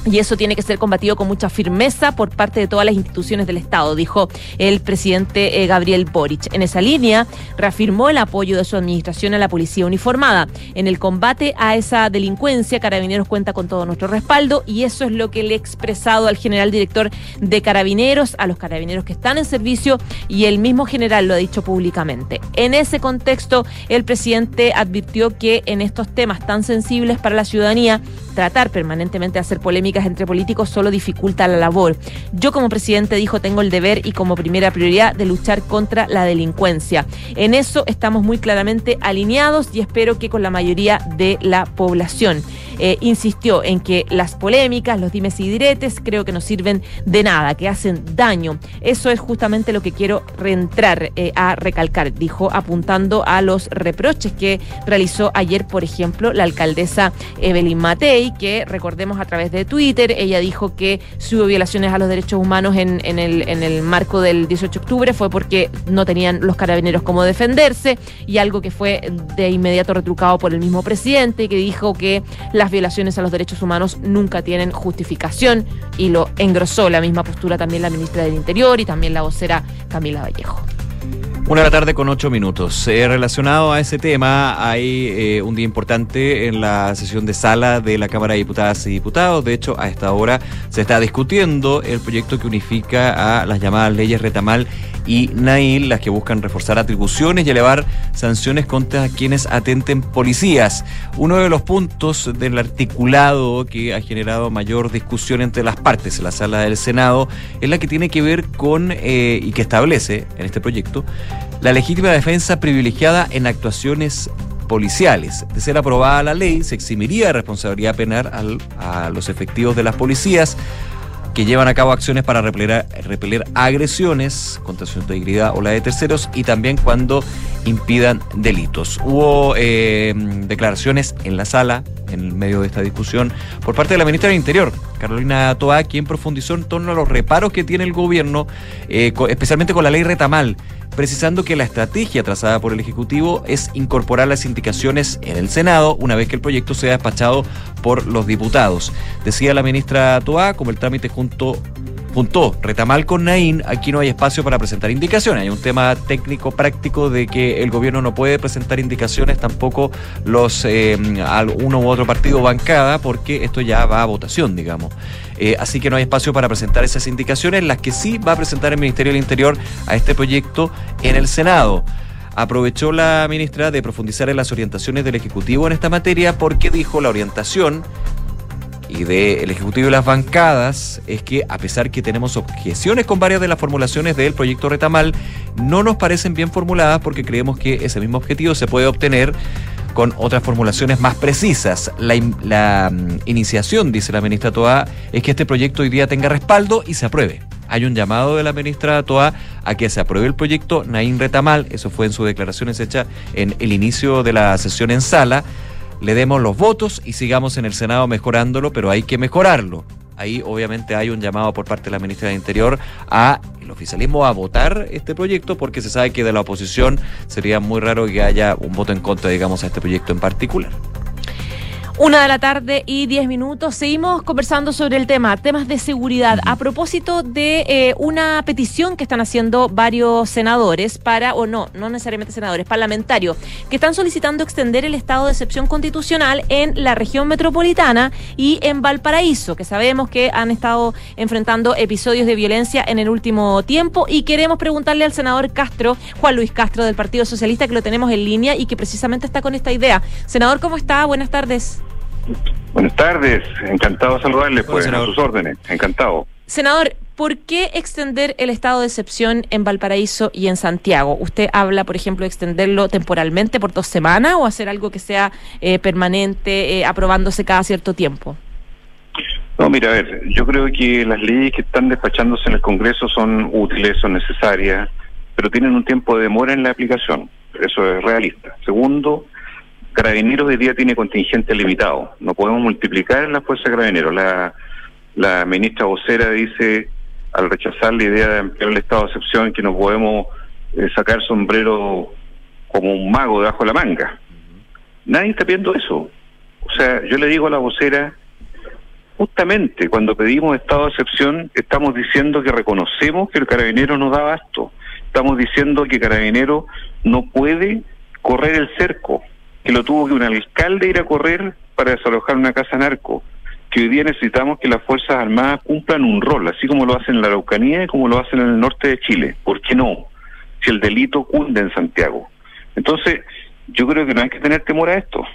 y eso tiene que ser combatido con mucha firmeza por parte de todas las instituciones del Estado, dijo el presidente eh, Gabriel Boric. En esa línea, reafirmó el apoyo de su administración a la policía uniformada. En el combate a esa delincuencia, Carabineros cuenta con todo nuestro respaldo y eso es lo que le he expresado al general director de Carabineros, a los carabineros que están en servicio y el mismo general lo ha dicho públicamente. En ese contexto, el presidente advirtió que en estos temas tan sensibles para la ciudadanía, tratar permanentemente de hacer polémicas entre políticos solo dificulta la labor. Yo como presidente dijo tengo el deber y como primera prioridad de luchar contra la delincuencia. En eso estamos muy claramente alineados y espero que con la mayoría de la población. eh, insistió en que las polémicas, los dimes y diretes, creo que no sirven de nada, que hacen daño. Eso es justamente lo que quiero reentrar eh, a recalcar, dijo, apuntando a los reproches que realizó ayer, por ejemplo, la alcaldesa Evelyn Matei, que recordemos a través de Twitter, ella dijo que si hubo violaciones a los derechos humanos en, en, el, en el marco del 18 de octubre fue porque no tenían los carabineros cómo defenderse y algo que fue de inmediato retrucado por el mismo presidente que dijo que las violaciones a los derechos humanos nunca tienen justificación y lo engrosó la misma postura también la ministra del Interior y también la vocera Camila Vallejo. Una de la tarde con ocho minutos. Eh, relacionado a ese tema, hay eh, un día importante en la sesión de sala de la Cámara de Diputadas y Diputados. De hecho, a esta hora se está discutiendo el proyecto que unifica a las llamadas leyes Retamal y NAIL, las que buscan reforzar atribuciones y elevar sanciones contra quienes atenten policías. Uno de los puntos del articulado que ha generado mayor discusión entre las partes en la sala del Senado es la que tiene que ver con eh, y que establece en este proyecto la legítima defensa privilegiada en actuaciones policiales. De ser aprobada la ley, se eximiría de responsabilidad penal a los efectivos de las policías que llevan a cabo acciones para repeler, repeler agresiones contra su integridad o la de terceros y también cuando impidan delitos. Hubo eh, declaraciones en la sala, en medio de esta discusión, por parte de la ministra del Interior, Carolina Toa, quien profundizó en torno a los reparos que tiene el gobierno, eh, especialmente con la ley Retamal precisando que la estrategia trazada por el Ejecutivo es incorporar las indicaciones en el Senado una vez que el proyecto sea despachado por los diputados. Decía la ministra Toá, como el trámite junto juntó Retamal con Naín, aquí no hay espacio para presentar indicaciones. Hay un tema técnico práctico de que el gobierno no puede presentar indicaciones, tampoco los eh, uno u otro partido bancada, porque esto ya va a votación, digamos. Eh, así que no hay espacio para presentar esas indicaciones, las que sí va a presentar el Ministerio del Interior a este proyecto en el Senado. Aprovechó la ministra de profundizar en las orientaciones del Ejecutivo en esta materia porque dijo la orientación y del Ejecutivo y las bancadas es que a pesar que tenemos objeciones con varias de las formulaciones del proyecto Retamal, no nos parecen bien formuladas porque creemos que ese mismo objetivo se puede obtener con otras formulaciones más precisas. La, mm, iniciación, dice la ministra Toa, es que este proyecto hoy día tenga respaldo y se apruebe. Hay un llamado de la ministra Toa a que se apruebe el proyecto Naín Retamal, eso fue en sus declaraciones hechas en el inicio de la sesión en sala le demos los votos y sigamos en el Senado mejorándolo, pero hay que mejorarlo. Ahí obviamente hay un llamado por parte de la ministra del Interior a el oficialismo a votar este proyecto porque se sabe que de la oposición sería muy raro que haya un voto en contra, digamos, a este proyecto en particular. Una de la tarde y diez minutos. Seguimos conversando sobre el tema, temas de seguridad. A propósito de eh, una petición que están haciendo varios senadores para, o no, no necesariamente senadores, parlamentarios, que están solicitando extender el estado de excepción constitucional en la región metropolitana y en Valparaíso, que sabemos que han estado enfrentando episodios de violencia en el último tiempo. Y queremos preguntarle al senador Castro, Juan Luis Castro del Partido Socialista, que lo tenemos en línea y que precisamente está con esta idea. Senador, ¿cómo está? Buenas tardes. Buenas tardes, encantado de saludarle, pues, a sus órdenes, encantado. Senador, ¿por qué extender el estado de excepción en Valparaíso y en Santiago? ¿Usted habla, por ejemplo, de extenderlo temporalmente por dos semanas o hacer algo que sea eh, permanente, eh, aprobándose cada cierto tiempo? No, mira, a ver, yo creo que las leyes que están despachándose en el Congreso son útiles, son necesarias, pero tienen un tiempo de demora en la aplicación. Eso es realista. Segundo, Carabineros hoy día tiene contingente limitado. No podemos multiplicar la fuerza de Carabineros. La, la ministra vocera dice, al rechazar la idea de ampliar el estado de excepción, que no podemos eh, sacar sombrero como un mago debajo de la manga. Nadie está pidiendo eso. O sea, yo le digo a la vocera, justamente cuando pedimos estado de excepción, estamos diciendo que reconocemos que el carabinero no da abasto. Estamos diciendo que carabinero no puede correr el cerco que lo tuvo que un alcalde ir a correr para desalojar una casa narco, que hoy día necesitamos que las Fuerzas Armadas cumplan un rol, así como lo hacen en la Araucanía y como lo hacen en el norte de Chile. ¿Por qué no? Si el delito cunde en Santiago. Entonces, yo creo que no hay que tener temor a esto.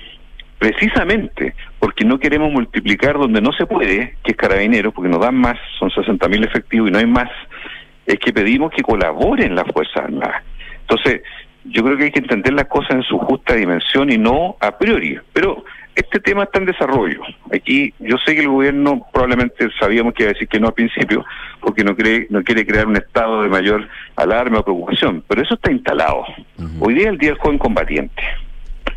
Precisamente porque no queremos multiplicar donde no se puede, que es carabineros, porque nos dan más, son 60.000 efectivos y no hay más, es que pedimos que colaboren las Fuerzas Armadas. Entonces, yo creo que hay que entender las cosas en su justa dimensión y no a priori. Pero este tema está en desarrollo. Aquí yo sé que el gobierno probablemente sabíamos que iba a decir que no al principio, porque no, cree, no quiere crear un estado de mayor alarma o preocupación, pero eso está instalado. Hoy día es el Día del Joven Combatiente.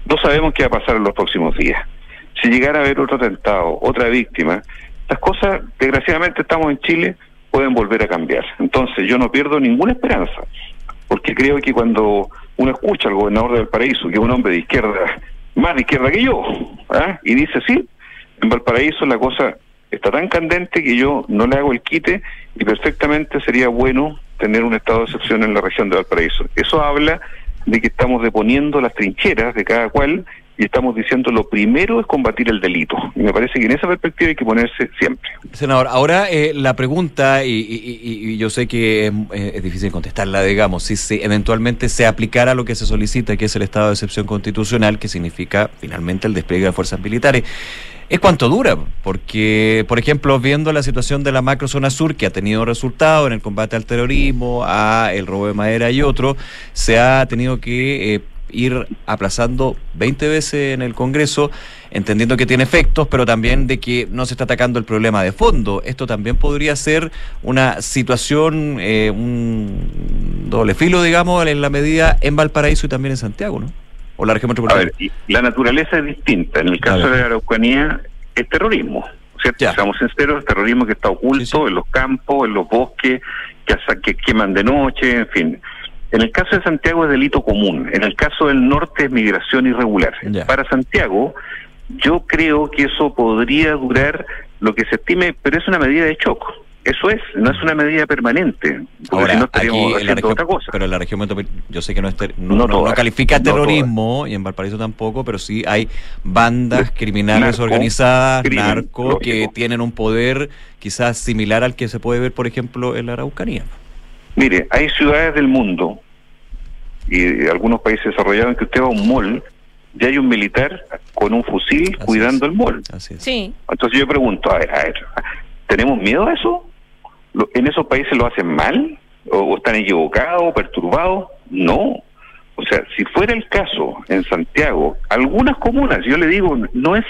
No sabemos qué va a pasar en los próximos días. Si llegara a haber otro atentado, otra víctima, las cosas, desgraciadamente estamos en Chile, pueden volver a cambiar. Entonces yo no pierdo ninguna esperanza, porque creo que cuando uno escucha al gobernador del Paraíso, que es un hombre de izquierda, más de izquierda que yo, ¿ah? y dice, sí, en Valparaíso la cosa está tan candente que yo no le hago el quite y perfectamente sería bueno tener un estado de excepción en la región de Valparaíso. Eso habla de que estamos deponiendo las trincheras de cada cual y estamos diciendo lo primero es combatir el delito. Y me parece que en esa perspectiva hay que ponerse siempre. Senador, ahora eh, la pregunta, y, y- y yo sé que es, eh, es difícil contestarla, digamos, si se, eventualmente se aplicara lo que se solicita, que es el estado de excepción constitucional, que significa finalmente el despliegue de fuerzas militares. ¿Es cuánto dura? Porque, por ejemplo, viendo la situación de la macrozona sur, que ha tenido resultados en el combate al terrorismo, a el robo de madera y otro, se ha tenido que eh, ir aplazando 20 veces en el Congreso, entendiendo que tiene efectos, pero también de que no se está atacando el problema de fondo. Esto también podría ser una situación, eh, un doble filo, digamos, en la medida en Valparaíso y también en Santiago, ¿no? O la región A metropolitana. ver, y la naturaleza es distinta. En el caso de la Araucanía, es terrorismo. ¿cierto? Seamos sinceros, el terrorismo que está oculto en los campos, en los bosques, que, que queman de noche, en fin. En el caso de Santiago es delito común. En el caso del norte es migración irregular. Para Santiago, yo creo que eso podría durar lo que se estime, pero es una medida de shock. Eso es, no es una medida permanente. Porque Ahora, si no estaríamos haciendo región, otra cosa. pero en la región metropolitana, yo sé que no, es ter- no, No no- no todas, califica terrorismo y en Valparaíso tampoco, pero sí hay bandas criminales narco, organizadas, crimen, narco, que tienen un poder quizás similar al que se puede ver, por ejemplo, en la Araucanía. Mire, hay ciudades del mundo y algunos países desarrollados en que usted va a un mall y hay un militar con un fusil cuidando el mall. Sí. Entonces yo pregunto, a ver, a ver, ¿tenemos miedo a eso? ¿Lo- ¿En esos países lo hacen mal? ¿O, o están equivocados, perturbados? No. O sea, si fuera el caso en Santiago, algunas comunas, yo le digo, no es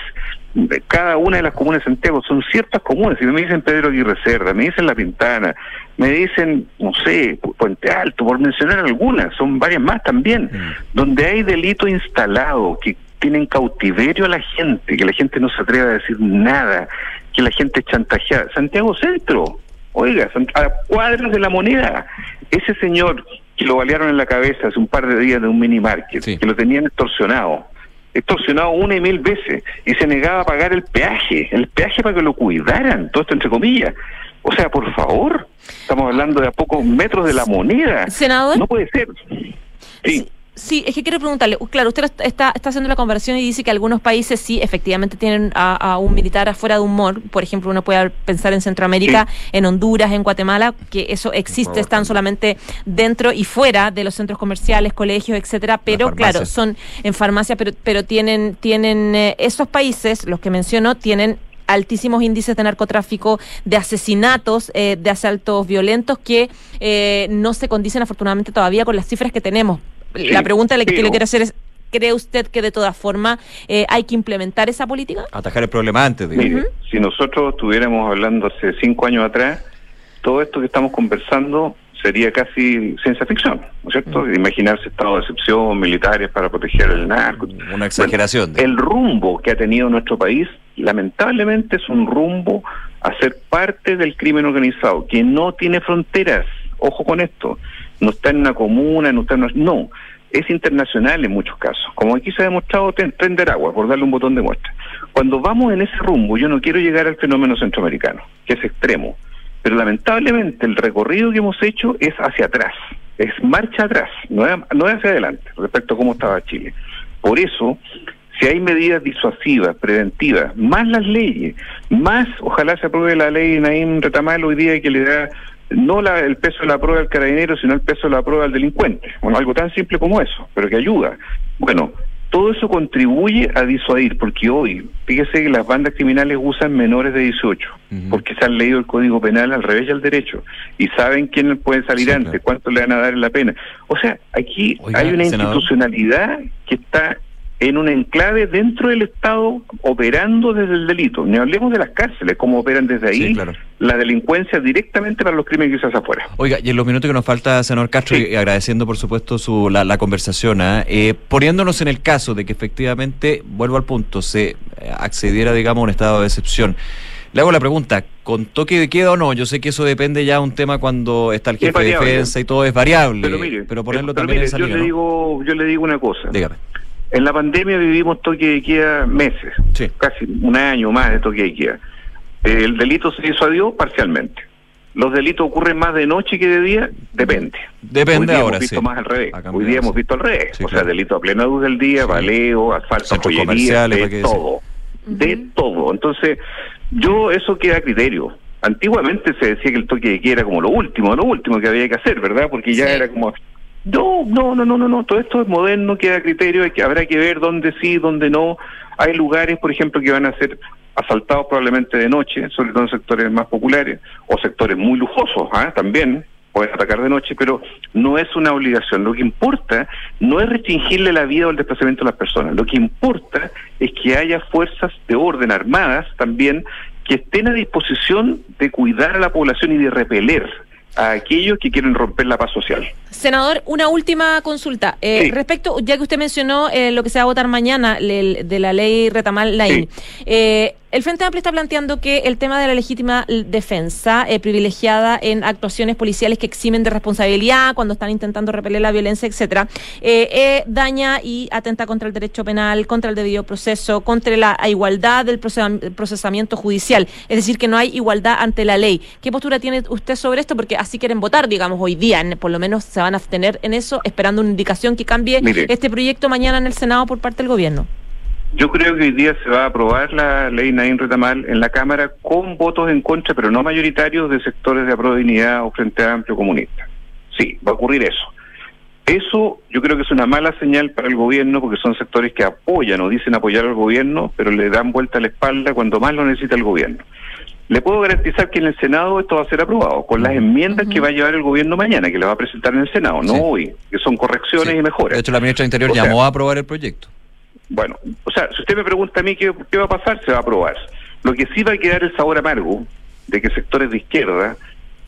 cada una de las comunas de Santiago, son ciertas comunas. Si me dicen Pedro Aguirre Cerda, me dicen La Pintana, me dicen, no sé, Pu- Puente Alto, por mencionar algunas, son varias más también, donde hay delito instalado, que tienen cautiverio a la gente, que la gente no se atreve a decir nada, que la gente es chantajeada. Santiago Centro, oiga, a cuadras de la moneda, ese señor que lo balearon en la cabeza hace un par de días de un mini market, que lo tenían extorsionado, extorsionado una y mil veces, y se negaba a pagar el peaje, el peaje para que lo cuidaran, todo esto entre comillas. O sea, por favor, estamos hablando de a pocos metros de la moneda. Senador. No puede ser. Sí. Sí, es que quiero preguntarle, claro, usted está, está haciendo la comparación y dice que algunos países sí efectivamente tienen a, a un militar afuera de un por ejemplo, uno puede pensar en Centroamérica, en Honduras, en Guatemala, que eso existe, están solamente dentro y fuera de los centros comerciales, colegios, etcétera, pero claro, son en farmacia, pero, pero tienen, tienen eh, esos países, los que menciono, tienen altísimos índices de narcotráfico, de asesinatos, eh, de asaltos violentos que eh, no se condicen afortunadamente todavía con las cifras que tenemos. Sí, La pregunta que le quiero hacer es, ¿cree usted que de todas formas eh, hay que implementar esa política? Atajar el problema antes, digamos. Mire, si nosotros estuviéramos hablando hace cinco años atrás, todo esto que estamos conversando sería casi ciencia ficción, ¿no es cierto? Imaginarse estados de excepción, militares para proteger el narco. Una exageración. el rumbo que ha tenido nuestro país, lamentablemente, es un rumbo a ser parte del crimen organizado, que no tiene fronteras. Ojo con esto. No está en una comuna, no está en una... No, es internacional en muchos casos. Como aquí se ha demostrado Tender Agua, por darle un botón de muestra. Cuando vamos en ese rumbo, yo no quiero llegar al fenómeno centroamericano, que es extremo. Pero lamentablemente el recorrido que hemos hecho es hacia atrás, es marcha atrás, no es, no es hacia adelante respecto a cómo estaba Chile. Por eso, si hay medidas disuasivas, preventivas, más las leyes, más ojalá se apruebe la ley Naim Retamal hoy día que le da no la- el peso de la prueba al carabinero, sino el peso de la prueba al delincuente. Bueno, algo tan simple como eso, pero que ayuda. Bueno, todo eso contribuye a disuadir, porque hoy, fíjese que las bandas criminales usan menores de 18, porque se han leído el Código Penal al revés y al derecho, y saben quién puede salir antes, cuánto le van a dar en la pena. O sea, aquí Oiga, hay una senador. institucionalidad que está en un enclave dentro del Estado operando desde el delito. Ni hablemos de las cárceles, cómo operan desde ahí Sí, claro. la delincuencia directamente para los crímenes que se afuera. Oiga, y en los minutos que nos falta, senador Castro, y agradeciendo por supuesto su, la, la conversación, ¿ah? Eh, poniéndonos en el caso de que efectivamente, vuelvo al punto, se eh, accediera, digamos, a un estado de excepción. Le hago la pregunta, ¿con toque de queda o no? Yo sé que eso depende ya de un tema cuando está el Es jefe de defensa y todo es variable, Pero mire, ponerlo pero también mire, en esa yo línea, le ¿no? digo, yo le digo una cosa. Dígame. En la pandemia vivimos toque de queda meses, casi un año más de toque de queda. Eh, El delito se disuadió parcialmente. ¿Los delitos ocurren más de noche que de día? Depende. Depende Hoy día ahora, hemos visto sí. más al revés. Hoy día hemos visto al revés. Sí, o sea, delito a plena luz del día, baleo, asalto, Centros joyería, comerciales, ¿para de todo. De todo. Entonces, yo eso queda a criterio. Antiguamente se decía que el toque de queda era como lo último, lo último que había que hacer, ¿verdad? Porque ya era como... No, no, no, no, no, no, todo esto es moderno, queda criterio, hay que, habrá que ver dónde sí, dónde no. Hay lugares, por ejemplo, que van a ser asaltados probablemente de noche, sobre todo en sectores más populares, o sectores muy lujosos, ¿ah? también pueden atacar de noche, pero no es una obligación. Lo que importa no es restringirle la vida o el desplazamiento a las personas, lo que importa es que haya fuerzas de orden armadas también que estén a disposición de cuidar a la población y de repeler a aquellos que quieren romper la paz social. Senador, una última consulta. Eh, Respecto, ya que usted mencionó eh, lo que se va a votar mañana le- de la ley Retamal Lain, eh, el Frente Amplio está planteando que el tema de la legítima defensa eh, privilegiada en actuaciones policiales que eximen de responsabilidad cuando están intentando repeler la violencia, etcétera, eh, eh, daña y atenta contra el derecho penal, contra el debido proceso, contra la igualdad del procesa- procesamiento judicial. Es decir, que no hay igualdad ante la ley. ¿Qué postura tiene usted sobre esto? Porque así quieren votar, digamos, hoy día. en- por lo menos se van a abstener en eso, esperando una indicación que cambie Mire. este proyecto mañana en el Senado por parte del gobierno. Yo creo que hoy día se va a aprobar la ley Naín Retamal en la Cámara con votos en contra, pero no mayoritarios de sectores de Dignidad o Frente Amplio Comunista. Sí, va a ocurrir eso. Eso yo creo que es una mala señal para el gobierno porque son sectores que apoyan o dicen apoyar al gobierno, pero le dan vuelta a la espalda cuando más lo necesita el gobierno. Le puedo garantizar que en el Senado esto va a ser aprobado con las enmiendas que va a llevar el gobierno mañana, que le va a presentar en el Senado, no hoy, que son correcciones y mejoras. De hecho, la ministra de Interior O sea, llamó a aprobar el proyecto. Bueno, o sea, si usted me pregunta a mí qué, qué va a pasar, se va a aprobar. Lo que sí va a quedar el sabor amargo de que sectores de izquierda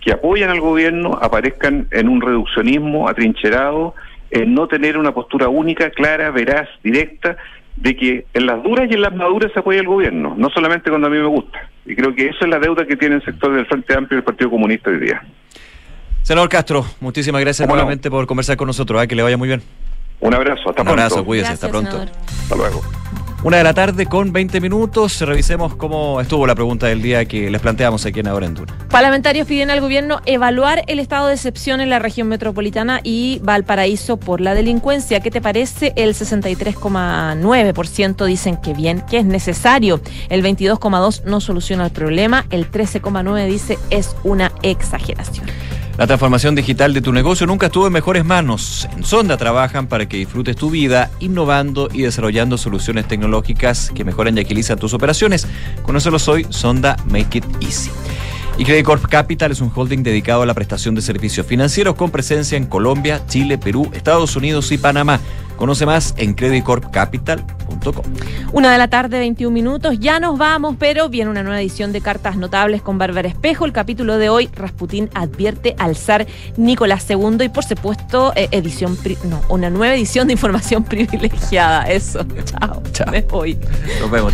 que apoyan al gobierno aparezcan en un reduccionismo atrincherado, en no tener una postura única, clara, veraz, directa, de que en las duras y en las maduras se apoya el gobierno, no solamente cuando a mí me gusta. Y creo que eso es la deuda que tiene el sector del Frente Amplio y el Partido Comunista hoy día. Senador Castro, muchísimas gracias nuevamente por conversar con nosotros. ¿ah? Que le vaya muy bien. Un abrazo, hasta Un pronto. abrazo, cuídese, hasta pronto. Hasta luego. Una de la tarde con 20 minutos. Revisemos cómo estuvo la pregunta del día que les planteamos aquí en Ahora en Duna. Parlamentarios piden al gobierno evaluar el estado de excepción en la región metropolitana y Valparaíso por la delincuencia. ¿Qué te parece? El 63,9% dicen que bien, que es necesario. El 22,2% no soluciona el problema. El 13,9% dice es una exageración. La transformación digital de tu negocio nunca estuvo en mejores manos. En Sonda trabajan para que disfrutes tu vida, innovando y desarrollando soluciones tecnológicas que mejoran y agilizan tus operaciones. Conócelos hoy, Sonda Make It Easy. Y Credit Corp Capital es un holding dedicado a la prestación de servicios financieros con presencia en Colombia, Chile, Perú, Estados Unidos y Panamá. Conoce más en creditcorpcapital.com. Una de la tarde, 21 minutos. Ya nos vamos, pero viene una nueva edición de Cartas Notables con Bárbara Espejo. El capítulo de hoy, Rasputín advierte al zar Nicolás II y, por supuesto, eh, edición, no, una nueva edición de información privilegiada. Eso. Chao. Chao. Me voy. Nos vemos, chao.